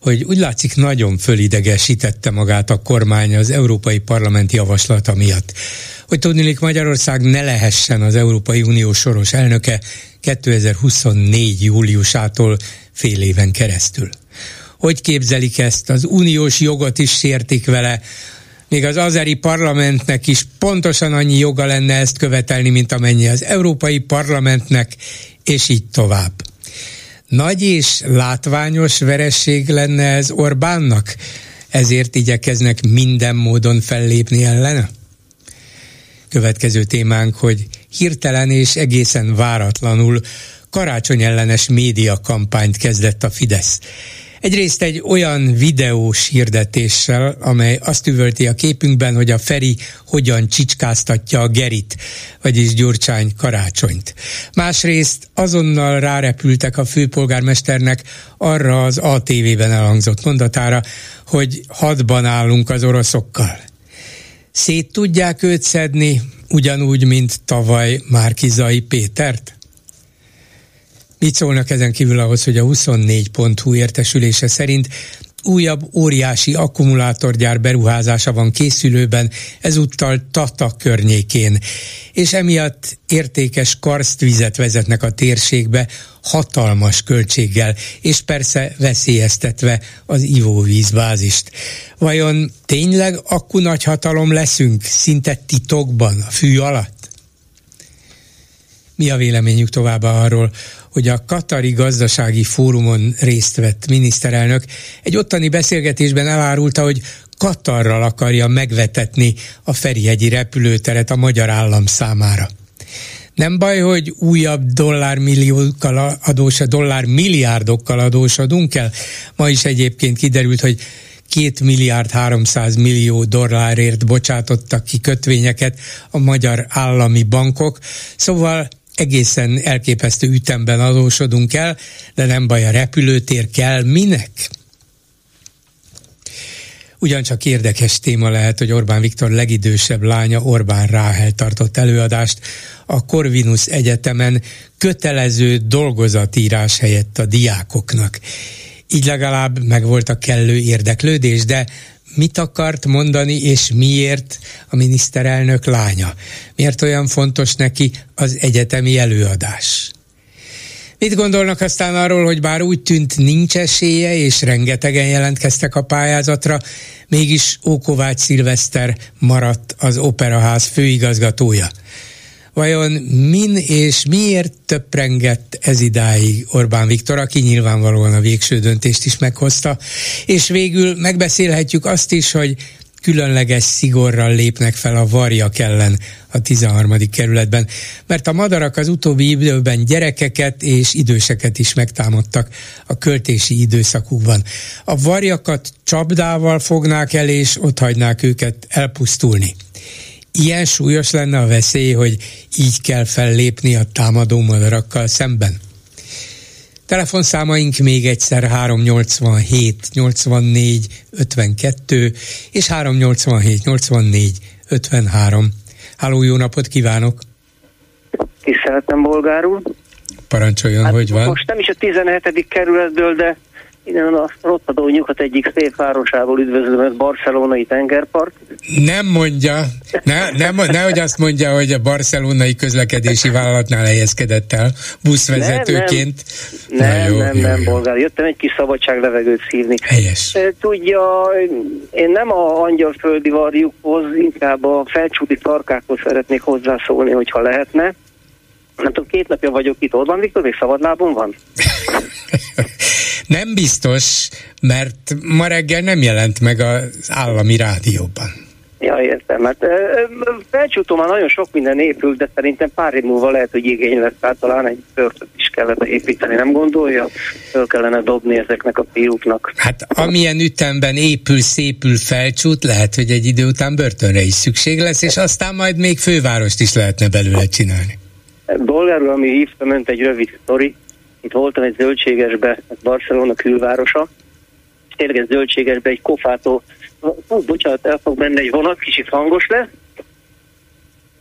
hogy úgy látszik nagyon fölidegesítette magát a kormány az Európai Parlament javaslata miatt. Hogy tudnilik Magyarország ne lehessen az Európai Unió soros elnöke 2024. júliusától fél éven keresztül. Hogy képzelik ezt? Az uniós jogot is sértik vele, még az azeri parlamentnek is pontosan annyi joga lenne ezt követelni, mint amennyi az Európai Parlamentnek, és így tovább. Nagy és látványos veresség lenne ez Orbánnak, ezért igyekeznek minden módon fellépni ellene? Következő témánk, hogy hirtelen és egészen váratlanul karácsony ellenes médiakampányt kezdett a Fidesz. Egyrészt egy olyan videós hirdetéssel, amely azt üvölti a képünkben, hogy a Feri hogyan csicskáztatja a Gerit, vagyis Gyurcsány karácsonyt. Másrészt azonnal rárepültek a főpolgármesternek arra az ATV-ben elhangzott mondatára, hogy hadban állunk az oroszokkal. Szét tudják őt szedni, ugyanúgy, mint tavaly Márkizai Pétert? Mit szólnak ezen kívül ahhoz, hogy a 24.hu értesülése szerint újabb óriási akkumulátorgyár beruházása van készülőben, ezúttal Tata környékén, és emiatt értékes karstvizet vezetnek a térségbe hatalmas költséggel, és persze veszélyeztetve az ivóvízbázist. Vajon tényleg akku nagy hatalom leszünk, szinte titokban, a fű alatt? Mi a véleményük továbbá arról, hogy a Katari Gazdasági Fórumon részt vett miniszterelnök egy ottani beszélgetésben elárulta, hogy Katarral akarja megvetetni a Ferihegyi repülőteret a magyar állam számára. Nem baj, hogy újabb dollármilliókkal adós, dollármilliárdokkal adósodunk el. Ma is egyébként kiderült, hogy két milliárd 300 millió dollárért bocsátottak ki kötvényeket a magyar állami bankok. Szóval egészen elképesztő ütemben adósodunk el, de nem baj, a repülőtér kell minek? Ugyancsak érdekes téma lehet, hogy Orbán Viktor legidősebb lánya Orbán Ráhel tartott előadást a Corvinus Egyetemen kötelező dolgozatírás helyett a diákoknak. Így legalább megvolt a kellő érdeklődés, de mit akart mondani és miért a miniszterelnök lánya? Miért olyan fontos neki az egyetemi előadás? Mit gondolnak aztán arról, hogy bár úgy tűnt nincs esélye, és rengetegen jelentkeztek a pályázatra, mégis Ókovács Szilveszter maradt az Operaház főigazgatója. Vajon min és miért töprengett ez idáig Orbán Viktor, aki nyilvánvalóan a végső döntést is meghozta, és végül megbeszélhetjük azt is, hogy különleges szigorral lépnek fel a varjak ellen a 13. kerületben, mert a madarak az utóbbi időben gyerekeket és időseket is megtámadtak a költési időszakukban. A varjakat csapdával fognák el, és ott hagynák őket elpusztulni ilyen súlyos lenne a veszély, hogy így kell fellépni a támadó madarakkal szemben? Telefonszámaink még egyszer 387 84 52 és 387 84 53. Háló, jó napot kívánok! Tiszteltem, bolgárul! Parancsoljon, hát hogy van? Most nem is a 17. kerületből, de innen a Rottadó nyugat egyik szép városából üdvözlöm, ez barcelonai tengerpart. Nem mondja, ne, nem, nehogy azt mondja, hogy a barcelonai közlekedési vállalatnál helyezkedett el buszvezetőként. Nem, nem, jó, nem, jó, nem, jó. bolgár. Jöttem egy kis szabadság levegőt szívni. Helyes. Tudja, én nem a angyalföldi varjukhoz, inkább a felcsúti tarkákhoz szeretnék hozzászólni, hogyha lehetne. Nem tudom, két napja vagyok itt. Orbán Viktor még szabadlábon van? Nem biztos, mert ma reggel nem jelent meg az állami rádióban. Ja, értem. Hát felcsúton már nagyon sok minden épül, de szerintem pár év múlva lehet, hogy igény lesz, tehát talán egy pörtöt is kellene építeni, nem gondolja? Föl kellene dobni ezeknek a fiúknak. Hát amilyen ütemben épül, szépül felcsút, lehet, hogy egy idő után börtönre is szükség lesz, és aztán majd még fővárost is lehetne belőle csinálni. Bolgárul, ami hívtam önt egy rövid sztori, itt voltam egy zöldségesbe, Barcelona külvárosa, tényleg egy zöldségesbe egy kofátó Hú, bocsánat, el fog menni egy vonat, kicsit hangos lesz.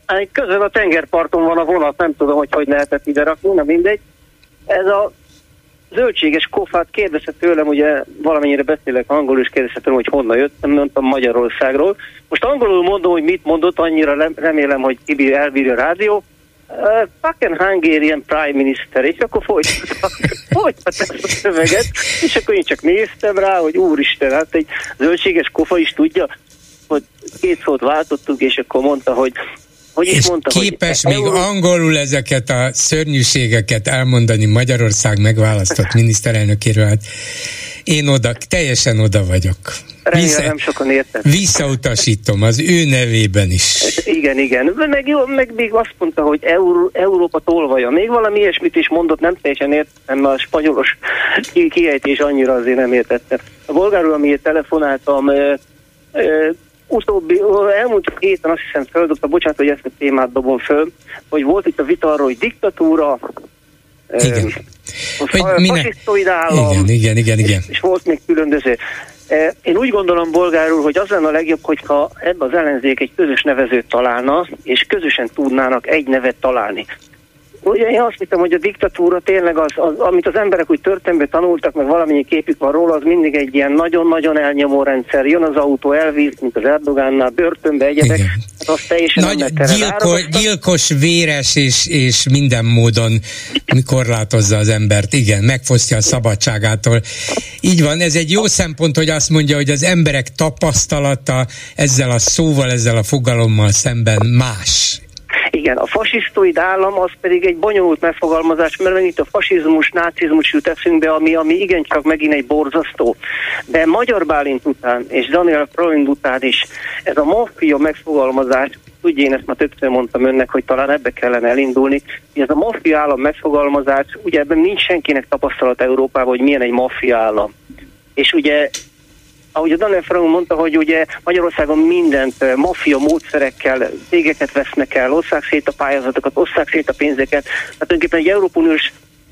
Egy közel a tengerparton van a vonat, nem tudom, hogy hogy lehetett ide rakni, na mindegy. Ez a zöldséges kofát kérdezte tőlem, ugye valamennyire beszélek angolul, és kérdezte tőlem, hogy honnan jött, nem mondtam Magyarországról. Most angolul mondom, hogy mit mondott, annyira remélem, hogy kibír, elbírja a rádió. Uh, fucking Hungarian Prime Minister, és akkor folytatta, folytatta ezt a szöveget, és akkor én csak néztem rá, hogy úristen, hát egy zöldséges kofa is tudja, hogy két szót váltottunk, és akkor mondta, hogy hogy és mondta, képes hogy még Euró... angolul ezeket a szörnyűségeket elmondani Magyarország megválasztott miniszterelnökéről. Hát én oda, teljesen oda vagyok. Vissza, nem sokan értem. Visszautasítom az ő nevében is. Igen, igen. Meg, jó, meg még azt mondta, hogy Euró, Európa tolvaja. Még valami ilyesmit is mondott, nem teljesen értem, a spanyolos kiejtés annyira azért nem értettem. A bolgárul, amiért telefonáltam, utóbbi, elmúlt héten azt hiszem földobta, bocsánat, hogy ezt a témát dobom föl, hogy volt itt a vita arról, hogy diktatúra, igen. Hogy minek... állam, igen, igen, igen, igen. És volt még különböző. Én úgy gondolom, bolgárul, hogy az lenne a legjobb, hogyha ebbe az ellenzék egy közös nevezőt találna, és közösen tudnának egy nevet találni. Ugye én azt hittem, hogy a diktatúra tényleg az, az, amit az emberek úgy történetben tanultak, meg valamennyi képük van róla, az mindig egy ilyen nagyon-nagyon elnyomó rendszer. Jön az autó, elvíz, mint az Erdogánnál, börtönbe egyedek. Hát az teljesen Nagy, gyilko, gyilkos, véres és, és minden módon korlátozza az embert. Igen, megfosztja a szabadságától. Így van, ez egy jó szempont, hogy azt mondja, hogy az emberek tapasztalata ezzel a szóval, ezzel a fogalommal szemben más igen, a fasisztoid állam az pedig egy bonyolult megfogalmazás, mert itt a fasizmus, nácizmus jut eszünkbe, ami, ami igencsak megint egy borzasztó. De Magyar Bálint után, és Daniel Freund után is ez a maffia megfogalmazás, ugye én ezt már többször mondtam önnek, hogy talán ebbe kellene elindulni, hogy ez a maffia állam megfogalmazás, ugye ebben nincs senkinek tapasztalat Európában, hogy milyen egy maffia állam. És ugye ahogy a Daniel Frank mondta, hogy ugye Magyarországon mindent maffia módszerekkel cégeket vesznek el, osszák szét a pályázatokat, osszák szét a pénzeket. Tehát tulajdonképpen egy Európai Uniós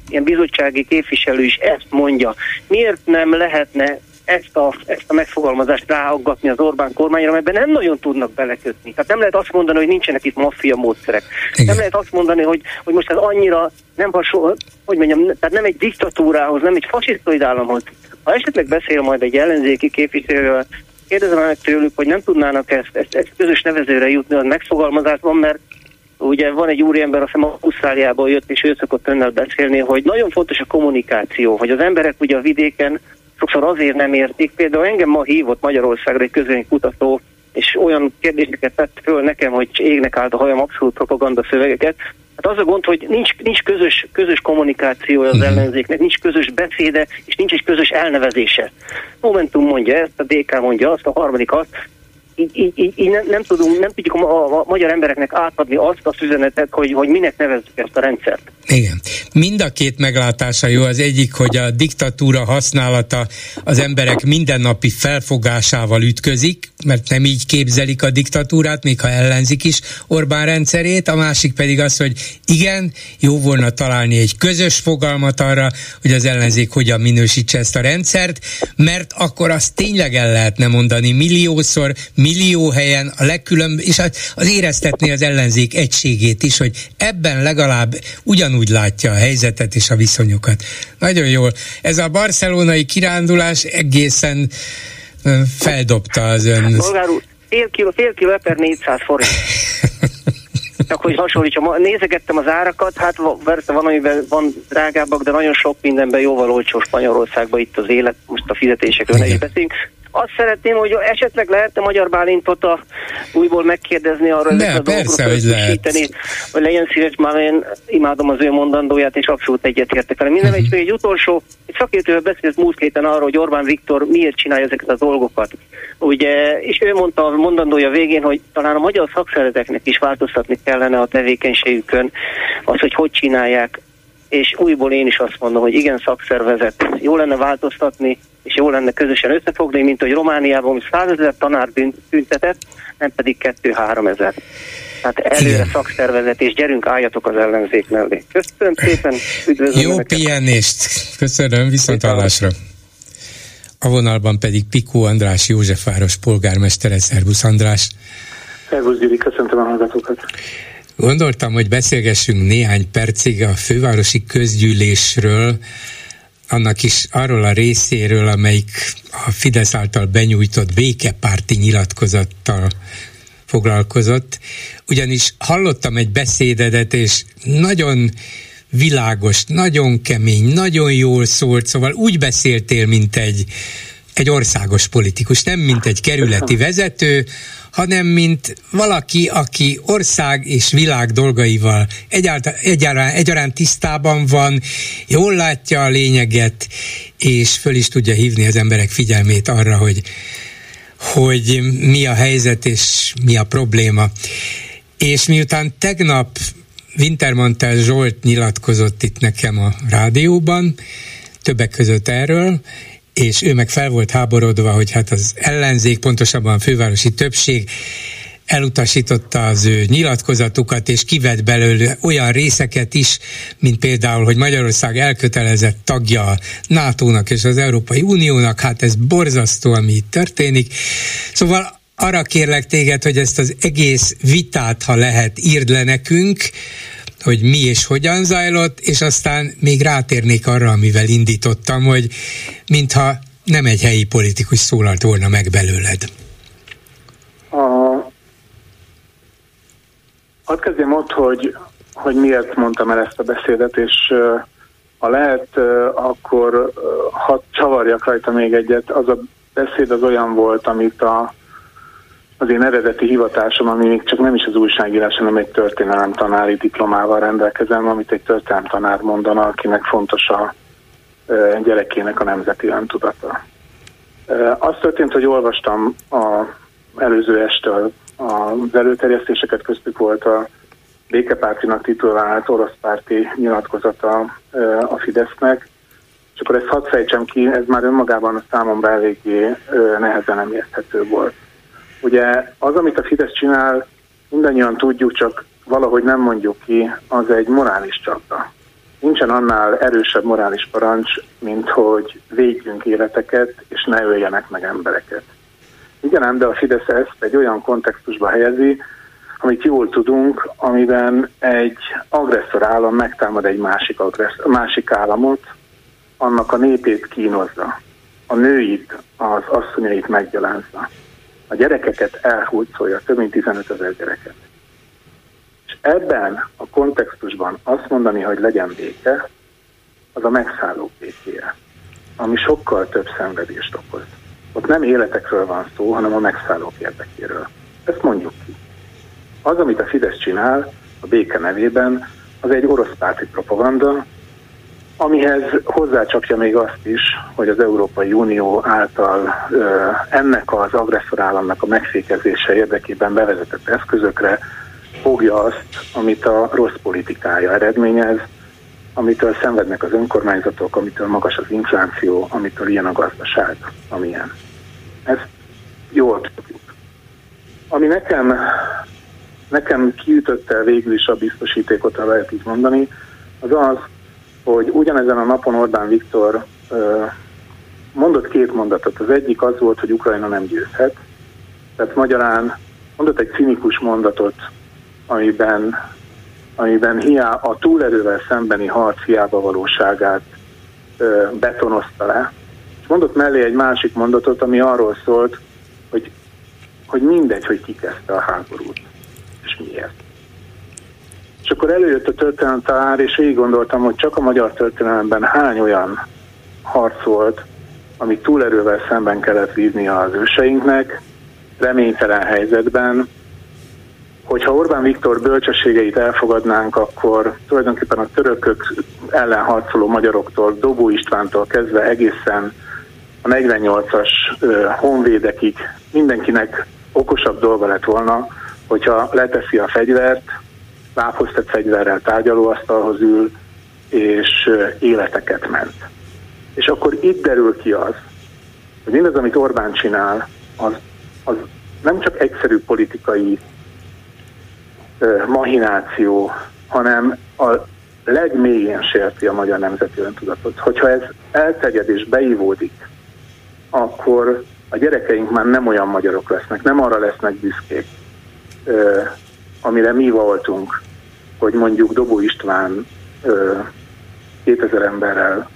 ilyen bizottsági képviselő is ezt mondja. Miért nem lehetne ezt a, ezt a megfogalmazást ráaggatni az Orbán kormányra, mert ebben nem nagyon tudnak belekötni. Tehát nem lehet azt mondani, hogy nincsenek itt maffia módszerek. Igen. Nem lehet azt mondani, hogy, hogy most ez annyira nem hasonló, hogy mondjam, tehát nem egy diktatúrához, nem egy fasisztoid államhoz, ha esetleg beszél majd egy ellenzéki képviselővel, kérdezem meg tőlük, hogy nem tudnának ezt, ezt, ezt közös nevezőre jutni, az megfogalmazásban, mert ugye van egy úriember, azt hiszem a Ausztráliából jött, és ő szokott önnel beszélni, hogy nagyon fontos a kommunikáció, hogy az emberek ugye a vidéken sokszor azért nem értik. Például engem ma hívott Magyarországra egy közönyi kutató, és olyan kérdéseket tett föl nekem, hogy égnek állt a hajam abszolút propaganda szövegeket, Hát az a gond, hogy nincs, nincs közös, közös kommunikáció az uh-huh. ellenzéknek, nincs közös beszéde, és nincs egy közös elnevezése. Momentum mondja ezt, a DK mondja azt, a harmadik azt, így, így, így, nem, nem, tudunk, nem tudjuk a, a magyar embereknek átadni azt az üzenetet, hogy, hogy minek nevezzük ezt a rendszert. Igen. Mind a két meglátása jó. Az egyik, hogy a diktatúra használata az emberek mindennapi felfogásával ütközik, mert nem így képzelik a diktatúrát, még ha ellenzik is Orbán rendszerét. A másik pedig az, hogy igen, jó volna találni egy közös fogalmat arra, hogy az ellenzék hogyan minősítse ezt a rendszert, mert akkor azt tényleg el lehetne mondani milliószor, millió helyen, a legkülönb, és az éreztetni az ellenzék egységét is, hogy ebben legalább ugyanúgy látja a helyzetet és a viszonyokat. Nagyon jól. Ez a barcelonai kirándulás egészen feldobta az ön... Bolgár úr, fél kiló, fél kiló per 400 forint. Csak hogy hasonlítsam, nézegettem az árakat, hát persze van, amiben van drágábbak, de nagyon sok mindenben jóval olcsó Spanyolországban itt az élet, most a fizetésekről ne is beszélünk azt szeretném, hogy esetleg lehetne Magyar Bálintot a újból megkérdezni arra, hogy a persze, hogy lehet. hogy legyen szíves, már én imádom az ő mondandóját, és abszolút egyetértek vele. Minden uh-huh. egy, egy utolsó, egy szakértővel beszélt múlt héten arról, hogy Orbán Viktor miért csinálja ezeket a dolgokat. Ugye, és ő mondta a mondandója végén, hogy talán a magyar szakszervezeteknek is változtatni kellene a tevékenységükön, az, hogy hogy csinálják és újból én is azt mondom, hogy igen, szakszervezet, jó lenne változtatni, és jó lenne közösen összefogni, mint hogy Romániában 100 ezer tanár büntetett, nem pedig 2-3 ezer. Tehát előre igen. szakszervezet, és gyerünk, álljatok az ellenzék mellé. Köszönöm szépen, üdvözlöm Jó önöket. pihenést, köszönöm, viszont hallásra. A vonalban pedig Pikó András Józsefváros polgármestere, Szervusz András. Szervusz Gyuri, köszöntöm a hallgatókat. Gondoltam, hogy beszélgessünk néhány percig a fővárosi közgyűlésről, annak is arról a részéről, amelyik a Fidesz által benyújtott békepárti nyilatkozattal foglalkozott. Ugyanis hallottam egy beszédedet, és nagyon világos, nagyon kemény, nagyon jól szólt, szóval úgy beszéltél, mint egy, egy országos politikus, nem mint egy kerületi vezető, hanem mint valaki, aki ország és világ dolgaival egyaránt, egyaránt tisztában van, jól látja a lényeget, és föl is tudja hívni az emberek figyelmét arra, hogy, hogy mi a helyzet és mi a probléma. És miután tegnap Wintermantel Zsolt nyilatkozott itt nekem a rádióban, többek között erről, és ő meg fel volt háborodva, hogy hát az ellenzék, pontosabban a fővárosi többség elutasította az ő nyilatkozatukat, és kivett belőle olyan részeket is, mint például, hogy Magyarország elkötelezett tagja a NATO-nak és az Európai Uniónak, hát ez borzasztó, ami itt történik. Szóval arra kérlek téged, hogy ezt az egész vitát, ha lehet, írd le nekünk, hogy mi és hogyan zajlott, és aztán még rátérnék arra, amivel indítottam, hogy mintha nem egy helyi politikus szólalt volna meg belőled. A... Hadd kezdjem ott, hogy, hogy miért mondtam el ezt a beszédet, és ha lehet, akkor ha csavarjak rajta még egyet, az a beszéd az olyan volt, amit a az én eredeti hivatásom, ami még csak nem is az újságírás, hanem egy történelem tanári diplomával rendelkezem, amit egy történelem tanár mondana, akinek fontos a gyerekének a nemzeti öntudata. Az történt, hogy olvastam a előző este az előterjesztéseket, köztük volt a békepártinak titulált oroszpárti nyilatkozata a Fidesznek, és akkor ezt hadd fejtsem ki, ez már önmagában a számomra eléggé nehezen emészthető volt. Ugye az, amit a Fidesz csinál, mindannyian tudjuk, csak valahogy nem mondjuk ki, az egy morális csapda. Nincsen annál erősebb morális parancs, mint hogy védjünk életeket, és ne öljenek meg embereket. Igen, de a Fidesz ezt egy olyan kontextusba helyezi, amit jól tudunk, amiben egy agresszor állam megtámad egy másik, agresszor, másik államot, annak a népét kínozza, a nőit, az asszonyait meggyalázza a gyerekeket elhúzolja, több mint 15 ezer gyereket. És ebben a kontextusban azt mondani, hogy legyen béke, az a megszálló békéje, ami sokkal több szenvedést okoz. Ott nem életekről van szó, hanem a megszállók érdekéről. Ezt mondjuk ki. Az, amit a Fidesz csinál a béke nevében, az egy orosz párti propaganda, amihez hozzácsapja még azt is, hogy az Európai Unió által ennek az agresszor államnak a megfékezése érdekében bevezetett eszközökre fogja azt, amit a rossz politikája eredményez, amitől szenvednek az önkormányzatok, amitől magas az infláció, amitől ilyen a gazdaság, amilyen. Ezt jól tudjuk. Ami nekem, nekem kiütötte végül is a biztosítékot, ha lehet így mondani, az az, hogy ugyanezen a napon Orbán Viktor mondott két mondatot. Az egyik az volt, hogy Ukrajna nem győzhet. Tehát magyarán mondott egy cinikus mondatot, amiben, amiben hiá, a túlerővel szembeni harc hiába valóságát ö, betonozta le. És mondott mellé egy másik mondatot, ami arról szólt, hogy, hogy mindegy, hogy ki kezdte a háborút, és miért. És akkor előjött a történelemtár, és végig gondoltam, hogy csak a magyar történelemben hány olyan harc volt, amit túlerővel szemben kellett vívnia az őseinknek, reménytelen helyzetben, hogyha Orbán Viktor bölcsességeit elfogadnánk, akkor tulajdonképpen a törökök ellen harcoló magyaroktól, Dobó Istvántól kezdve egészen a 48-as honvédekig mindenkinek okosabb dolga lett volna, hogyha leteszi a fegyvert, lábhoz tett fegyverrel tárgyalóasztalhoz ül, és életeket ment. És akkor itt derül ki az, hogy mindaz, amit Orbán csinál, az, az nem csak egyszerű politikai mahináció, hanem a legmélyén sérti a magyar nemzeti öntudatot. Hogyha ez elterjed és beívódik, akkor a gyerekeink már nem olyan magyarok lesznek, nem arra lesznek büszkék, amire mi voltunk, hogy mondjuk Dobó István uh, 2000 emberrel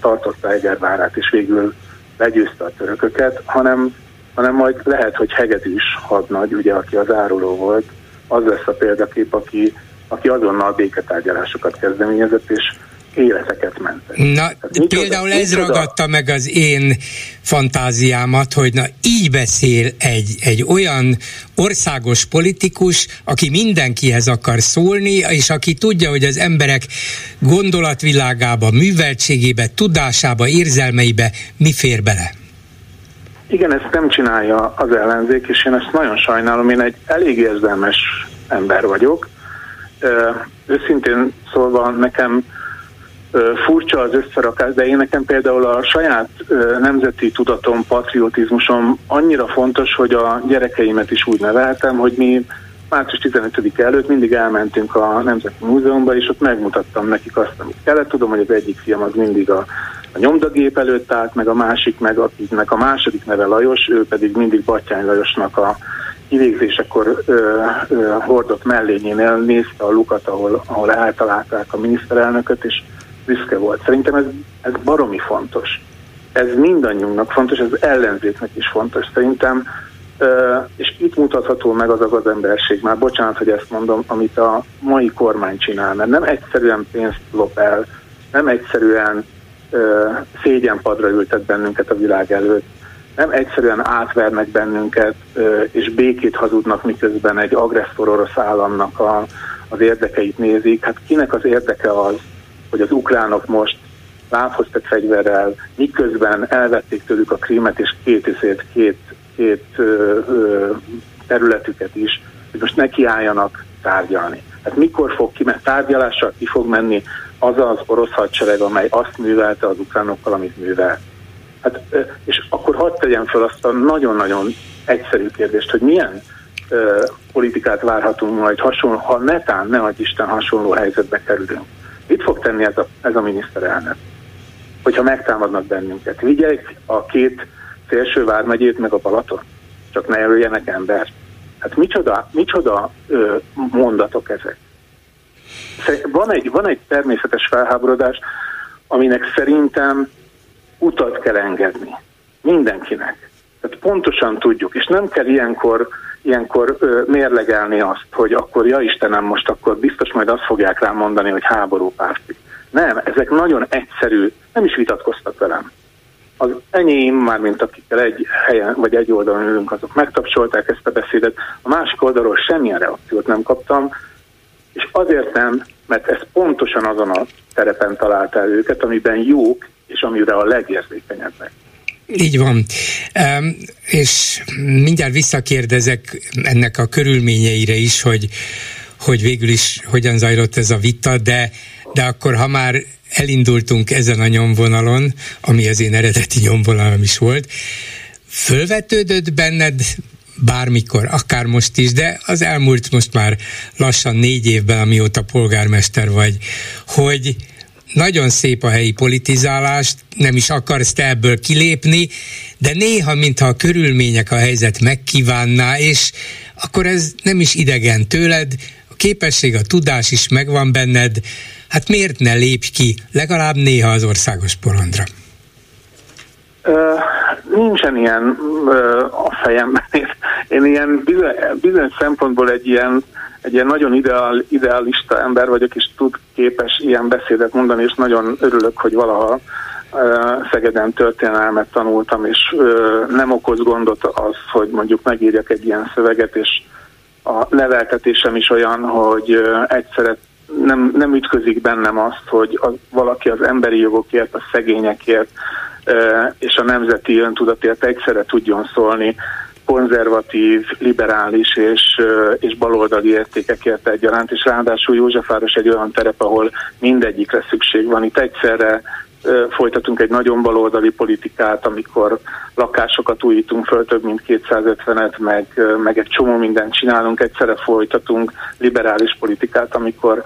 tartotta Egervárát, és végül legyőzte a törököket, hanem, hanem majd lehet, hogy Hegedűs hadnagy, ugye, aki az áruló volt, az lesz a példakép, aki, aki azonnal béketárgyalásokat kezdeményezett, és életeket mentek. Na, hát például ez micsoda? ragadta meg az én fantáziámat, hogy na így beszél egy, egy olyan országos politikus, aki mindenkihez akar szólni, és aki tudja, hogy az emberek gondolatvilágába, műveltségébe, tudásába, érzelmeibe mi fér bele. Igen, ezt nem csinálja az ellenzék, és én ezt nagyon sajnálom. Én egy elég érzelmes ember vagyok. Őszintén szólva nekem furcsa az összerakás, de én nekem például a saját nemzeti tudatom, patriotizmusom annyira fontos, hogy a gyerekeimet is úgy neveltem, hogy mi március 15 előtt mindig elmentünk a Nemzeti Múzeumba, és ott megmutattam nekik azt, amit kellett. Tudom, hogy az egyik fiam az mindig a, a nyomdagép előtt állt, meg a másik, meg akinek a második neve Lajos, ő pedig mindig Battyány Lajosnak a kivégzésekor ö, ö, hordott mellényénél nézte a lukat, ahol, ahol eltalálták a miniszterelnököt, és büszke volt. Szerintem ez, ez baromi fontos. Ez mindannyiunknak fontos, ez ellenzéknek is fontos. Szerintem, és itt mutatható meg az az emberség, már bocsánat, hogy ezt mondom, amit a mai kormány csinál, mert nem egyszerűen pénzt lop el, nem egyszerűen szégyenpadra ültet bennünket a világ előtt, nem egyszerűen átvernek bennünket, és békét hazudnak, miközben egy agresszor orosz államnak a, az érdekeit nézik. Hát kinek az érdeke az, hogy az ukránok most lábhoz tett fegyverrel, miközben elvették tőlük a krímet és két, két, két, ö, ö, területüket is, hogy most nekiálljanak tárgyalni. Hát mikor fog ki, mert tárgyalással ki fog menni az az orosz hadsereg, amely azt művelte az ukránokkal, amit művel. Hát, és akkor hadd tegyem fel azt a nagyon-nagyon egyszerű kérdést, hogy milyen ö, politikát várhatunk majd hasonló, ha netán, ne Isten hasonló helyzetbe kerülünk. Mit fog tenni ez a, ez a miniszterelnök? Hogyha megtámadnak bennünket, vigyek a két szélső vármegyét meg a Balaton, csak ne jelöljenek embert. Hát micsoda, micsoda ö, mondatok ezek? Van egy, van egy természetes felháborodás, aminek szerintem utat kell engedni. Mindenkinek. Tehát pontosan tudjuk, és nem kell ilyenkor ilyenkor ö, mérlegelni azt, hogy akkor ja Istenem, most akkor biztos majd azt fogják rám mondani, hogy háború párti. Nem, ezek nagyon egyszerű, nem is vitatkoztak velem. Az enyém, mármint akikkel egy helyen vagy egy oldalon ülünk, azok megtapsolták ezt a beszédet, a másik oldalról semmilyen reakciót nem kaptam, és azért nem, mert ez pontosan azon a terepen találta el őket, amiben jók, és amire a legérzékenyebbek. Így van. És mindjárt visszakérdezek ennek a körülményeire is, hogy, hogy végül is hogyan zajlott ez a vita, de, de akkor ha már elindultunk ezen a nyomvonalon, ami az én eredeti nyomvonalam is volt, fölvetődött benned bármikor, akár most is, de az elmúlt most már lassan négy évben, amióta polgármester vagy, hogy nagyon szép a helyi politizálást, nem is akarsz te ebből kilépni, de néha, mintha a körülmények a helyzet megkívánná, és akkor ez nem is idegen tőled, a képesség, a tudás is megvan benned, hát miért ne lépj ki legalább néha az országos porondra? Uh, nincsen ilyen uh, a fejemben. Én ilyen bizony, bizonyos szempontból egy ilyen egy ilyen nagyon ideál, idealista ember vagyok, és tud képes ilyen beszédet mondani, és nagyon örülök, hogy valaha Szegeden történelmet tanultam, és nem okoz gondot az, hogy mondjuk megírjak egy ilyen szöveget, és a neveltetésem is olyan, hogy egyszerre nem, nem ütközik bennem azt, hogy az, valaki az emberi jogokért, a szegényekért és a nemzeti öntudatért egyszerre tudjon szólni konzervatív, liberális és, és baloldali értékekért egyaránt, és ráadásul Józsefváros egy olyan terep, ahol mindegyikre szükség van. Itt egyszerre folytatunk egy nagyon baloldali politikát, amikor lakásokat újítunk föl, több mint 250-et, meg, meg egy csomó mindent csinálunk, egyszerre folytatunk liberális politikát, amikor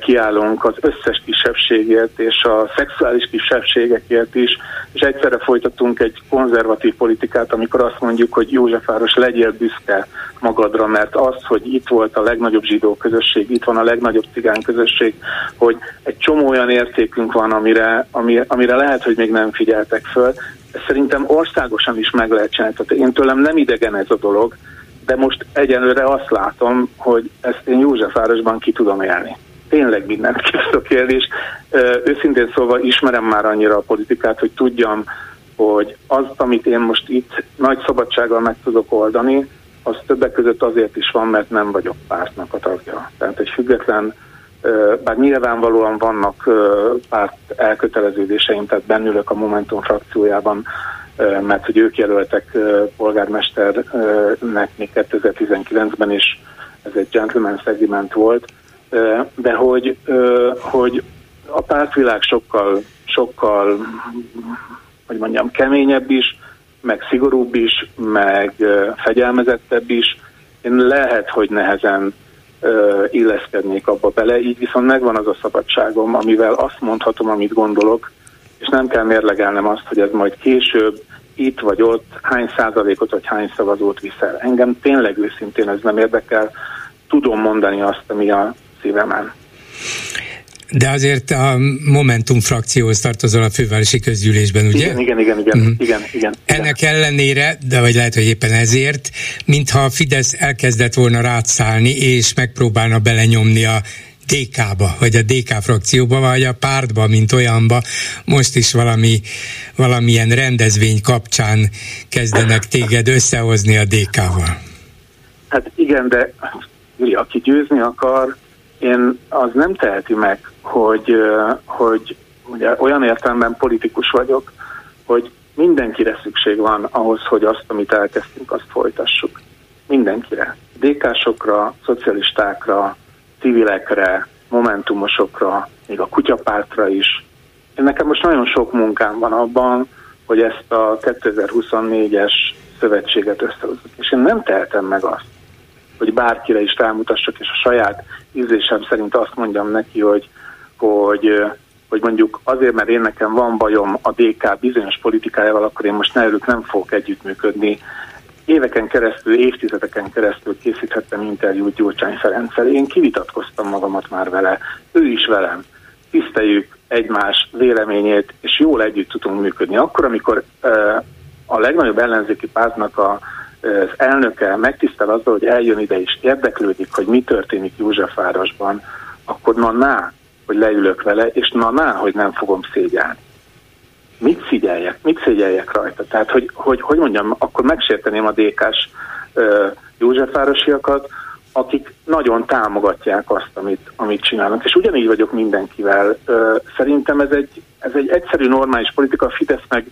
kiállunk az összes kisebbségért és a szexuális kisebbségekért is, és egyszerre folytatunk egy konzervatív politikát, amikor azt mondjuk, hogy Józsefváros legyél büszke magadra, mert az, hogy itt volt a legnagyobb zsidó közösség, itt van a legnagyobb cigány közösség, hogy egy csomó olyan értékünk van, amire, amire, amire lehet, hogy még nem figyeltek föl, szerintem országosan is meg lehet csinálni. Tehát én tőlem nem idegen ez a dolog, de most egyelőre azt látom, hogy ezt én Józsefvárosban ki tudom élni. Tényleg mindent ki tudok élni, és őszintén szólva ismerem már annyira a politikát, hogy tudjam, hogy az, amit én most itt nagy szabadsággal meg tudok oldani, az többek között azért is van, mert nem vagyok pártnak a tagja. Tehát egy független bár nyilvánvalóan vannak párt elköteleződéseim, tehát bennülök a Momentum frakciójában, mert hogy ők jelöltek polgármesternek még 2019-ben is, ez egy gentleman segment volt, de hogy, hogy a pártvilág sokkal, sokkal, hogy mondjam, keményebb is, meg szigorúbb is, meg fegyelmezettebb is. Én lehet, hogy nehezen illeszkednék abba bele, így viszont megvan az a szabadságom, amivel azt mondhatom, amit gondolok, és nem kell mérlegelnem azt, hogy ez majd később itt vagy ott hány százalékot vagy hány szavazót viszel. Engem tényleg őszintén ez nem érdekel, tudom mondani azt, ami a szívemen. De azért a Momentum frakcióhoz tartozol a fővárosi közgyűlésben, ugye? Igen, igen, igen, igen, uh-huh. igen, igen. Ennek igen. ellenére, de vagy lehet, hogy éppen ezért, mintha a Fidesz elkezdett volna rátszálni, és megpróbálna belenyomni a DK-ba, vagy a DK frakcióba, vagy a pártba, mint olyanba, most is valami, valamilyen rendezvény kapcsán kezdenek téged összehozni a DK-val. Hát igen, de aki győzni akar, én az nem teheti meg, hogy, hogy ugye olyan értelemben politikus vagyok, hogy mindenkire szükség van ahhoz, hogy azt, amit elkezdtünk, azt folytassuk. Mindenkire. DK-sokra, szocialistákra, civilekre, momentumosokra, még a kutyapártra is. Én nekem most nagyon sok munkám van abban, hogy ezt a 2024-es szövetséget összehozzuk. És én nem tehetem meg azt, hogy bárkire is rámutassak, és a saját ízlésem szerint azt mondjam neki, hogy, hogy, hogy mondjuk azért, mert én nekem van bajom a DK bizonyos politikájával, akkor én most náluk nem fogok együttműködni. Éveken keresztül, évtizedeken keresztül készíthettem interjút Gyurcsány Ferenccel. Én kivitatkoztam magamat már vele, ő is velem. Tiszteljük egymás véleményét, és jól együtt tudunk működni. Akkor, amikor a legnagyobb ellenzéki pártnak a az elnöke megtisztel azzal, hogy eljön ide és érdeklődik, hogy mi történik Józsefvárosban, akkor na ná, hogy leülök vele, és na ná, hogy nem fogom szégyelni. Mit szégyeljek? Mit szégyeljek rajta? Tehát, hogy, hogy, hogy mondjam, akkor megsérteném a DK-s Józsefvárosiakat, akik nagyon támogatják azt, amit, amit csinálnak. És ugyanígy vagyok mindenkivel. Szerintem ez egy, ez egy egyszerű, normális politika. A Fidesz meg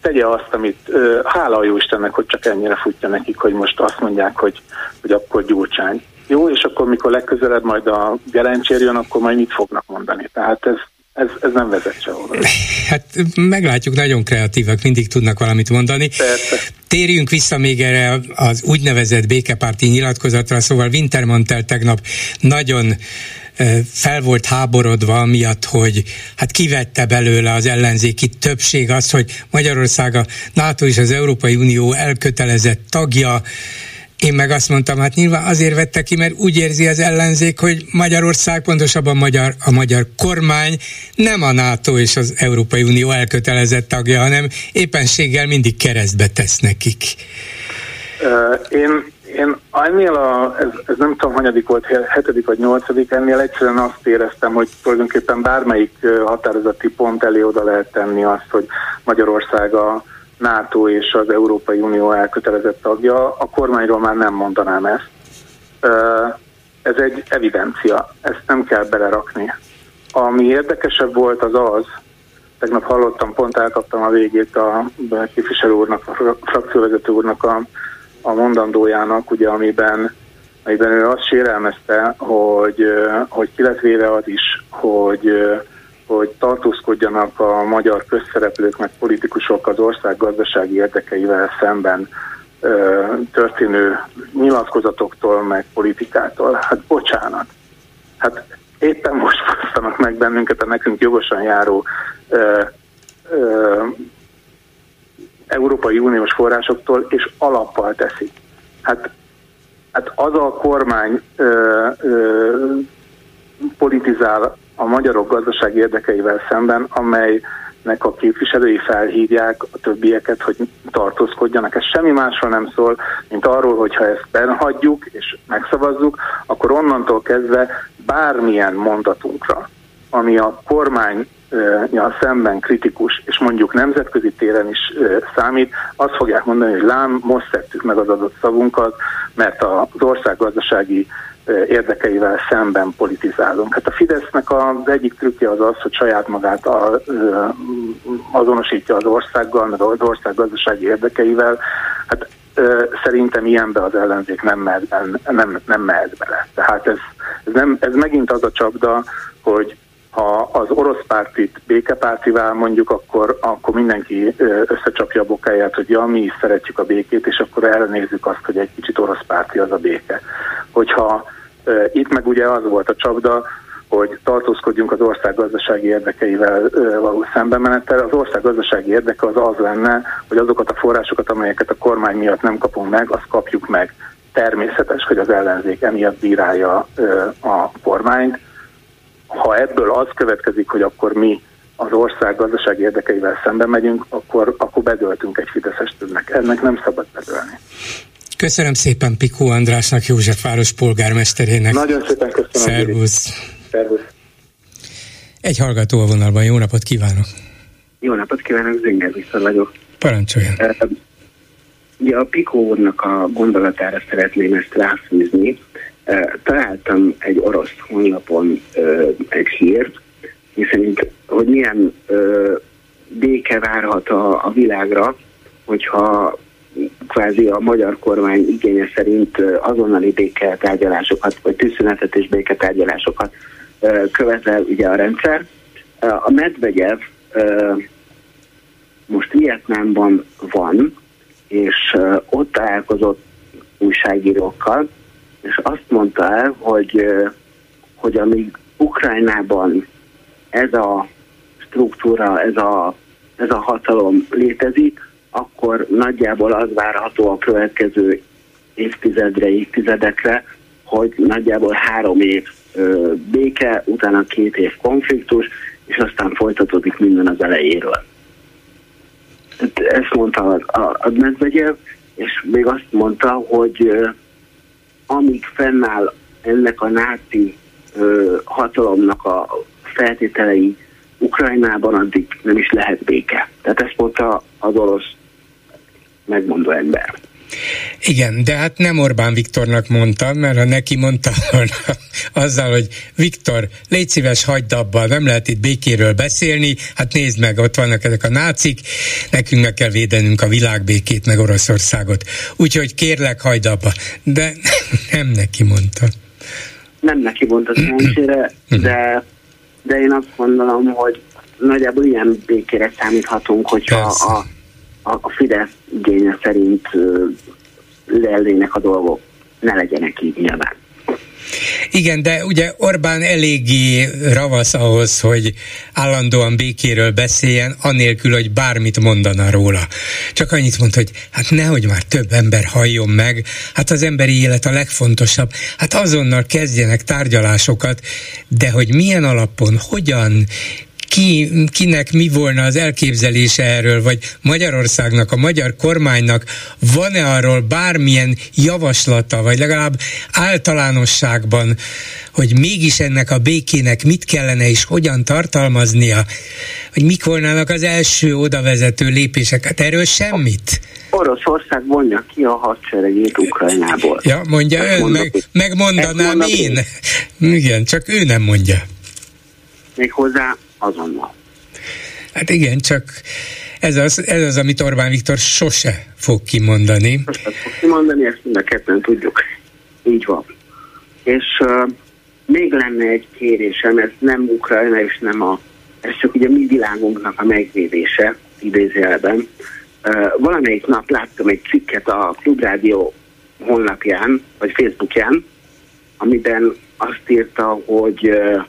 tegye azt, amit hála a jó Istennek, hogy csak ennyire futja nekik, hogy most azt mondják, hogy, hogy akkor gyurcsány. Jó, és akkor mikor legközelebb majd a gelencsér jön, akkor majd mit fognak mondani. Tehát ez, ez, ez nem vezet sehova. Hát meglátjuk, nagyon kreatívak, mindig tudnak valamit mondani. Persze. Térjünk vissza még erre az úgynevezett békepárti nyilatkozatra, szóval Wintermantel tegnap nagyon fel volt háborodva miatt, hogy hát kivette belőle az ellenzéki többség az, hogy Magyarország a NATO és az Európai Unió elkötelezett tagja, én meg azt mondtam, hát nyilván azért vette ki, mert úgy érzi az ellenzék, hogy Magyarország, pontosabban magyar, a magyar kormány nem a NATO és az Európai Unió elkötelezett tagja, hanem éppenséggel mindig keresztbe tesz nekik. Én én ennél a, ez, ez nem tudom, hanyadik volt, hetedik vagy nyolcadik, ennél egyszerűen azt éreztem, hogy tulajdonképpen bármelyik határozati pont elé oda lehet tenni azt, hogy Magyarország a NATO és az Európai Unió elkötelezett tagja, a kormányról már nem mondanám ezt. Ez egy evidencia, ezt nem kell belerakni. Ami érdekesebb volt az az, tegnap hallottam, pont elkaptam a végét a képviselő úrnak, a frakcióvezető úrnak a, a mondandójának, ugye, amiben, amiben ő azt sérelmezte, hogy, hogy ki lett véve az is, hogy hogy tartózkodjanak a magyar közszereplők, meg politikusok az ország gazdasági érdekeivel szemben ö, történő nyilatkozatoktól, meg politikától. Hát bocsánat. Hát éppen most fosztanak meg bennünket a nekünk jogosan járó ö, ö, Európai Uniós forrásoktól, és alappal teszik. Hát, hát az a kormány ö, ö, politizál a magyarok gazdasági érdekeivel szemben, amelynek a képviselői felhívják a többieket, hogy tartózkodjanak. Ez semmi másról nem szól, mint arról, hogy ha ezt benhagyjuk és megszavazzuk, akkor onnantól kezdve bármilyen mondatunkra, ami a kormány ja, szemben kritikus, és mondjuk nemzetközi téren is számít, azt fogják mondani, hogy lám, most szedtük meg az adott szavunkat, mert az ország gazdasági érdekeivel szemben politizálunk. Hát a Fidesznek az egyik trükkje az az, hogy saját magát azonosítja az országgal, meg az ország gazdasági érdekeivel. Hát szerintem ilyenbe az ellenzék nem mehet, nem, nem mehet bele. Tehát ez, ez, nem, ez megint az a csapda, hogy ha az orosz pártit békepártivá mondjuk, akkor, akkor mindenki összecsapja a bokáját, hogy ja, mi is szeretjük a békét, és akkor elnézzük azt, hogy egy kicsit orosz párti az a béke. Hogyha itt meg ugye az volt a csapda, hogy tartózkodjunk az ország gazdasági érdekeivel való szembemenettel. Az ország gazdasági érdeke az az lenne, hogy azokat a forrásokat, amelyeket a kormány miatt nem kapunk meg, azt kapjuk meg. Természetes, hogy az ellenzék emiatt bírálja a kormányt, ha ebből az következik, hogy akkor mi az ország gazdasági érdekeivel szemben megyünk, akkor, akkor bedöltünk egy Fideszes többnek. Ennek nem szabad bedölni. Köszönöm szépen Pikó Andrásnak, József város polgármesterének. Nagyon szépen köszönöm. Szervusz. Szervusz. Egy hallgató a vonalban, jó napot kívánok! Jó napot kívánok, Zinger Viszor vagyok. Parancsoljon. Ugye a Pikó úrnak a gondolatára szeretném ezt ráfűzni, találtam egy orosz honlapon egy hírt, miszerint, hogy milyen béke várhat a, a világra, hogyha kvázi a magyar kormány igénye szerint azonnali béketárgyalásokat, vagy tűzszünetet és béketárgyalásokat követel ugye a rendszer. A Medvegyev most Vietnámban van, és ott találkozott újságírókkal, és azt mondta el, hogy, hogy amíg Ukrajnában ez a struktúra, ez a, ez a hatalom létezik, akkor nagyjából az várható a következő évtizedre, évtizedekre, hogy nagyjából három év béke, utána két év konfliktus, és aztán folytatódik minden az elejéről. Ezt mondta a, a, a Medvegyev, és még azt mondta, hogy amíg fennáll ennek a náci ö, hatalomnak a feltételei Ukrajnában, addig nem is lehet béke. Tehát ezt mondta az orosz megmondó ember. Igen, de hát nem Orbán Viktornak mondtam, mert ha neki mondta volna azzal, hogy Viktor, légy szíves, hagyd abba, nem lehet itt békéről beszélni, hát nézd meg, ott vannak ezek a nácik, nekünk meg kell védenünk a világbékét, meg Oroszországot. Úgyhogy kérlek, hagyd abba. De nem neki mondta. Nem neki mondta szerencsére, de, de én azt gondolom, hogy nagyjából ilyen békére számíthatunk, hogyha a a, a Fidesz igénye szerint lellének a dolgok. Ne legyenek így nyilván. Igen, de ugye Orbán eléggé ravasz ahhoz, hogy állandóan békéről beszéljen, anélkül, hogy bármit mondana róla. Csak annyit mond, hogy hát nehogy már több ember halljon meg, hát az emberi élet a legfontosabb, hát azonnal kezdjenek tárgyalásokat, de hogy milyen alapon, hogyan, ki, kinek mi volna az elképzelése erről, vagy Magyarországnak, a magyar kormánynak van-e arról bármilyen javaslata, vagy legalább általánosságban, hogy mégis ennek a békének mit kellene és hogyan tartalmaznia, hogy mik volnának az első odavezető lépések. Hát erről semmit? Oroszország vonja ki a hadseregét Ukrajnából. Ja, mondja Ezt ön, meg, megmondanám én. én. Igen, csak ő nem mondja. Méghozzá azonnal. Hát igen, csak ez az, ez az, amit Orbán Viktor sose fog kimondani. Sose fog kimondani, ezt mind a ketten tudjuk. Így van. És uh, még lenne egy kérésem, ez nem Ukrajna és nem a, ez csak ugye mi világunknak a megvédése, idézőjelben. Uh, valamelyik nap láttam egy cikket a Klubrádió honlapján, vagy Facebookján, amiben azt írta, hogy uh,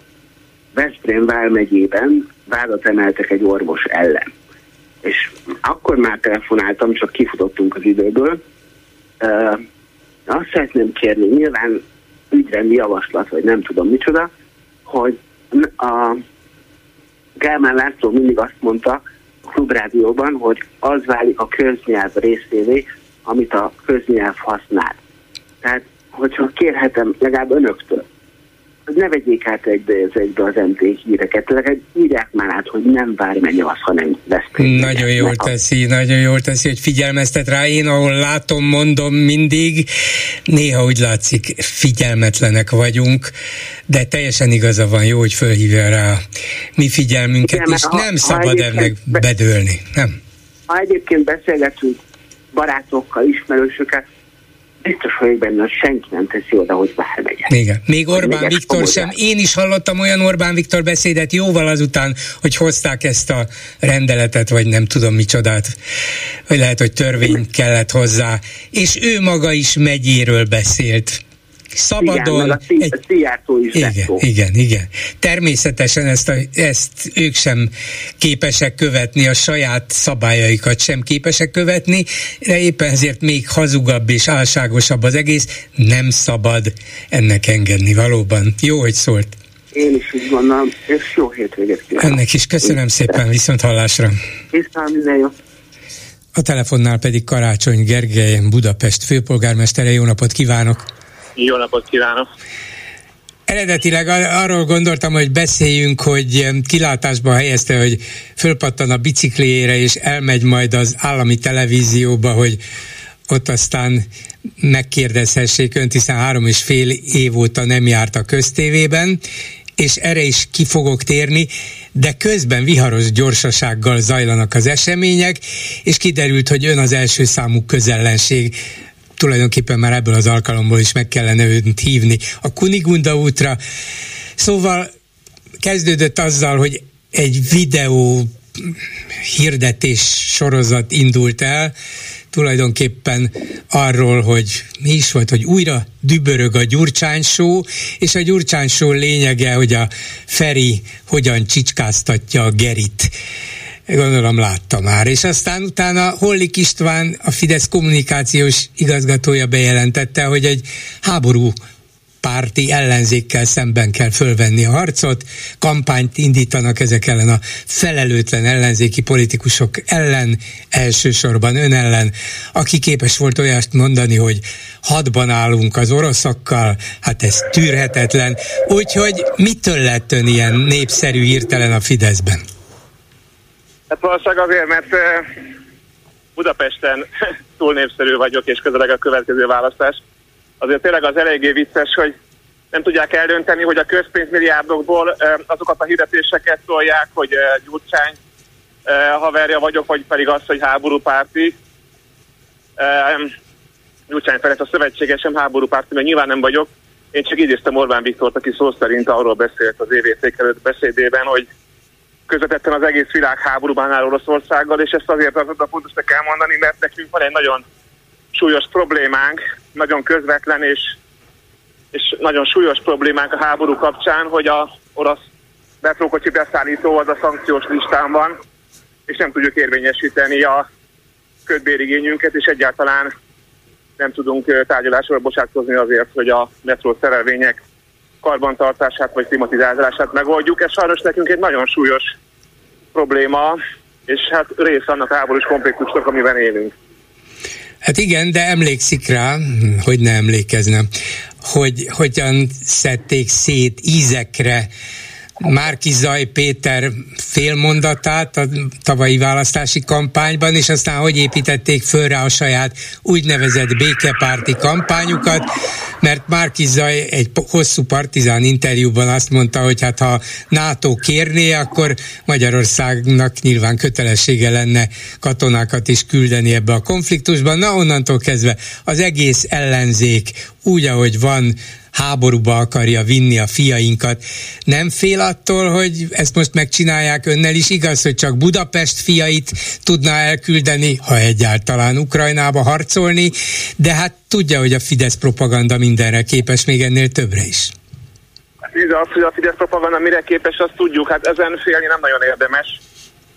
Veszprém vármegyében vádat emeltek egy orvos ellen. És akkor már telefonáltam, csak kifutottunk az időből. Uh, azt szeretném kérni, nyilván ügyrendi javaslat, vagy nem tudom micsoda, hogy a Gálmán László mindig azt mondta a klubrádióban, hogy az válik a köznyelv részévé, amit a köznyelv használ. Tehát, hogyha kérhetem legalább önöktől, ne vegyék át egybe ez egybe az MT híreket, legalább írják már át, hogy nem megy az, hanem Veszprém. Nagyon jól teszi, nagyon jól teszi, hogy figyelmeztet rá. Én, ahol látom, mondom mindig, néha úgy látszik, figyelmetlenek vagyunk, de teljesen igaza van, jó, hogy fölhívja rá mi figyelmünket, Igen, és ha, nem szabad ennek be, bedőlni, nem. Ha egyébként beszélgetünk barátokkal, ismerősökkel, biztos vagyok benne, hogy senki nem teszi oda, hogy bármegyen. Igen. Még Orbán még Viktor sem. Én is hallottam olyan Orbán Viktor beszédet jóval azután, hogy hozták ezt a rendeletet, vagy nem tudom micsodát, vagy lehet, hogy törvény kellett hozzá, és ő maga is megyéről beszélt szabadon. Igen, egy... a Szijjártó is igen, igen, igen. Természetesen ezt, a, ezt ők sem képesek követni, a saját szabályaikat sem képesek követni, de éppen ezért még hazugabb és álságosabb az egész, nem szabad ennek engedni valóban. Jó, hogy szólt. Én is úgy gondolom, és jó hétvégét kívánok. Ennek is köszönöm Én szépen, viszont hallásra. Viszont minden jó. A telefonnál pedig Karácsony Gergely, Budapest főpolgármestere. Jó napot kívánok! Jó napot kívánok! Eredetileg arról gondoltam, hogy beszéljünk, hogy kilátásba helyezte, hogy fölpattan a bicikliére, és elmegy majd az állami televízióba, hogy ott aztán megkérdezhessék önt, hiszen három és fél év óta nem járt a köztévében, és erre is ki fogok térni, de közben viharos gyorsasággal zajlanak az események, és kiderült, hogy ön az első számú közellenség tulajdonképpen már ebből az alkalomból is meg kellene őt hívni a Kunigunda útra. Szóval kezdődött azzal, hogy egy videó hirdetés sorozat indult el, tulajdonképpen arról, hogy mi is volt, hogy újra dübörög a Gyurcsány és a Gyurcsány lényege, hogy a Feri hogyan csicskáztatja a Gerit gondolom látta már. És aztán utána Hollik István, a Fidesz kommunikációs igazgatója bejelentette, hogy egy háború párti ellenzékkel szemben kell fölvenni a harcot, kampányt indítanak ezek ellen a felelőtlen ellenzéki politikusok ellen, elsősorban ön ellen, aki képes volt olyast mondani, hogy hadban állunk az oroszokkal, hát ez tűrhetetlen. Úgyhogy mitől lett ön ilyen népszerű hirtelen a Fideszben? Hát valószínűleg azért, mert Budapesten túl népszerű vagyok, és közeleg a következő választás. Azért tényleg az eléggé vicces, hogy nem tudják eldönteni, hogy a közpénzmilliárdokból azokat a hirdetéseket szólják, hogy Gyurcsány haverja vagyok, vagy pedig az, hogy háborúpárti. Gyurcsány Ferenc a szövetségesem háborúpárti, mert nyilván nem vagyok. Én csak idéztem Orbán Viktort, aki szó szerint arról beszélt az évérték előtt beszédében, hogy közvetetten az egész világ háborúban áll Oroszországgal, és ezt azért az a fontosnak kell mondani, mert nekünk van egy nagyon súlyos problémánk, nagyon közvetlen és, és nagyon súlyos problémánk a háború kapcsán, hogy a orosz metrókocsi beszállító az a szankciós listán van, és nem tudjuk érvényesíteni a ködbérigényünket, és egyáltalán nem tudunk tárgyalásra bocsátkozni azért, hogy a metró szerelvények karbantartását vagy klimatizálását megoldjuk. Ez sajnos nekünk egy nagyon súlyos probléma, és hát rész annak háborús konfliktusnak, amiben élünk. Hát igen, de emlékszik rá, hogy ne emlékeznem, hogy hogyan szedték szét ízekre Márki Zaj Péter félmondatát a tavalyi választási kampányban, és aztán hogy építették föl rá a saját úgynevezett békepárti kampányukat, mert Márki Zaj egy hosszú partizán interjúban azt mondta, hogy hát ha NATO kérné, akkor Magyarországnak nyilván kötelessége lenne katonákat is küldeni ebbe a konfliktusban. Na onnantól kezdve az egész ellenzék úgy, ahogy van, háborúba akarja vinni a fiainkat. Nem fél attól, hogy ezt most megcsinálják önnel is? Igaz, hogy csak Budapest fiait tudná elküldeni, ha egyáltalán Ukrajnába harcolni, de hát tudja, hogy a Fidesz propaganda mindenre képes, még ennél többre is. Nézd, az, hogy a Fidesz propaganda mire képes, azt tudjuk, hát ezen félni nem nagyon érdemes.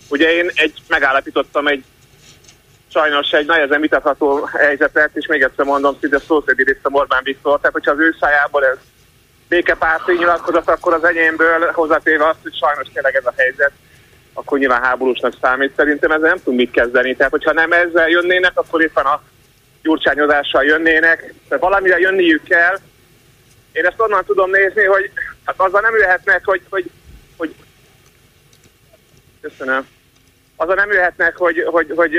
Ugye én egy, megállapítottam egy sajnos egy nehezen vitatható helyzetet, és még egyszer mondom, szinte szó szerint Orbán Viktor. Tehát, hogyha az ő szájából ez békepárti nyilatkozat, akkor az enyémből hozzátéve azt, hogy sajnos tényleg ez a helyzet, akkor nyilván háborúsnak számít. Szerintem ezzel nem tudunk mit kezdeni. Tehát, hogyha nem ezzel jönnének, akkor éppen a gyurcsányozással jönnének. Tehát valamire jönniük kell. Én ezt onnan tudom nézni, hogy hát azzal nem jöhetnek, hogy, hogy, hogy köszönöm. Azzal nem jöhetnek, hogy, hogy, hogy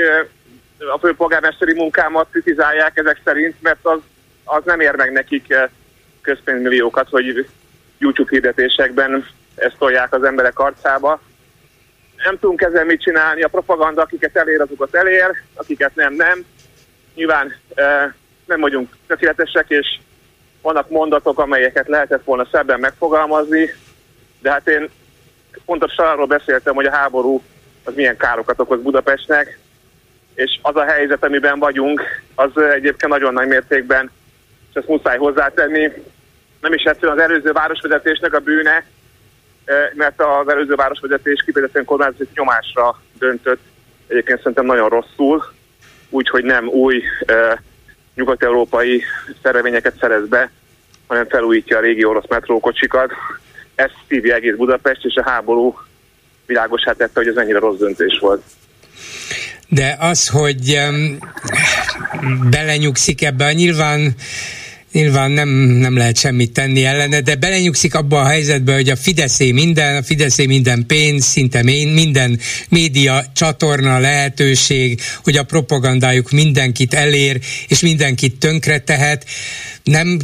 a főpolgármesteri munkámat kritizálják ezek szerint, mert az, az nem ér meg nekik eh, közpénzmilliókat, hogy YouTube hirdetésekben ezt tolják az emberek arcába. Nem tudunk ezzel mit csinálni, a propaganda, akiket elér, azokat elér, akiket nem, nem. Nyilván e, nem vagyunk tökéletesek, és vannak mondatok, amelyeket lehetett volna szebben megfogalmazni, de hát én pontosan arról beszéltem, hogy a háború az milyen károkat okoz Budapestnek, és az a helyzet, amiben vagyunk, az egyébként nagyon nagy mértékben, és ezt muszáj hozzátenni, nem is egyszerűen az előző városvezetésnek a bűne, mert az előző városvezetés kifejezetten kormányzati nyomásra döntött, egyébként szerintem nagyon rosszul, úgyhogy nem új nyugat-európai szervényeket szerez be, hanem felújítja a régi orosz metrókocsikat. Ezt szívja egész Budapest, és a háború világosát tette, hogy ez ennyire rossz döntés volt de az, hogy belenyugszik ebbe, nyilván Nyilván nem, nem lehet semmit tenni ellene, de belenyugszik abba a helyzetbe, hogy a Fideszé minden, a Fideszé minden pénz, szinte minden média csatorna lehetőség, hogy a propagandájuk mindenkit elér, és mindenkit tönkre tehet. Nem,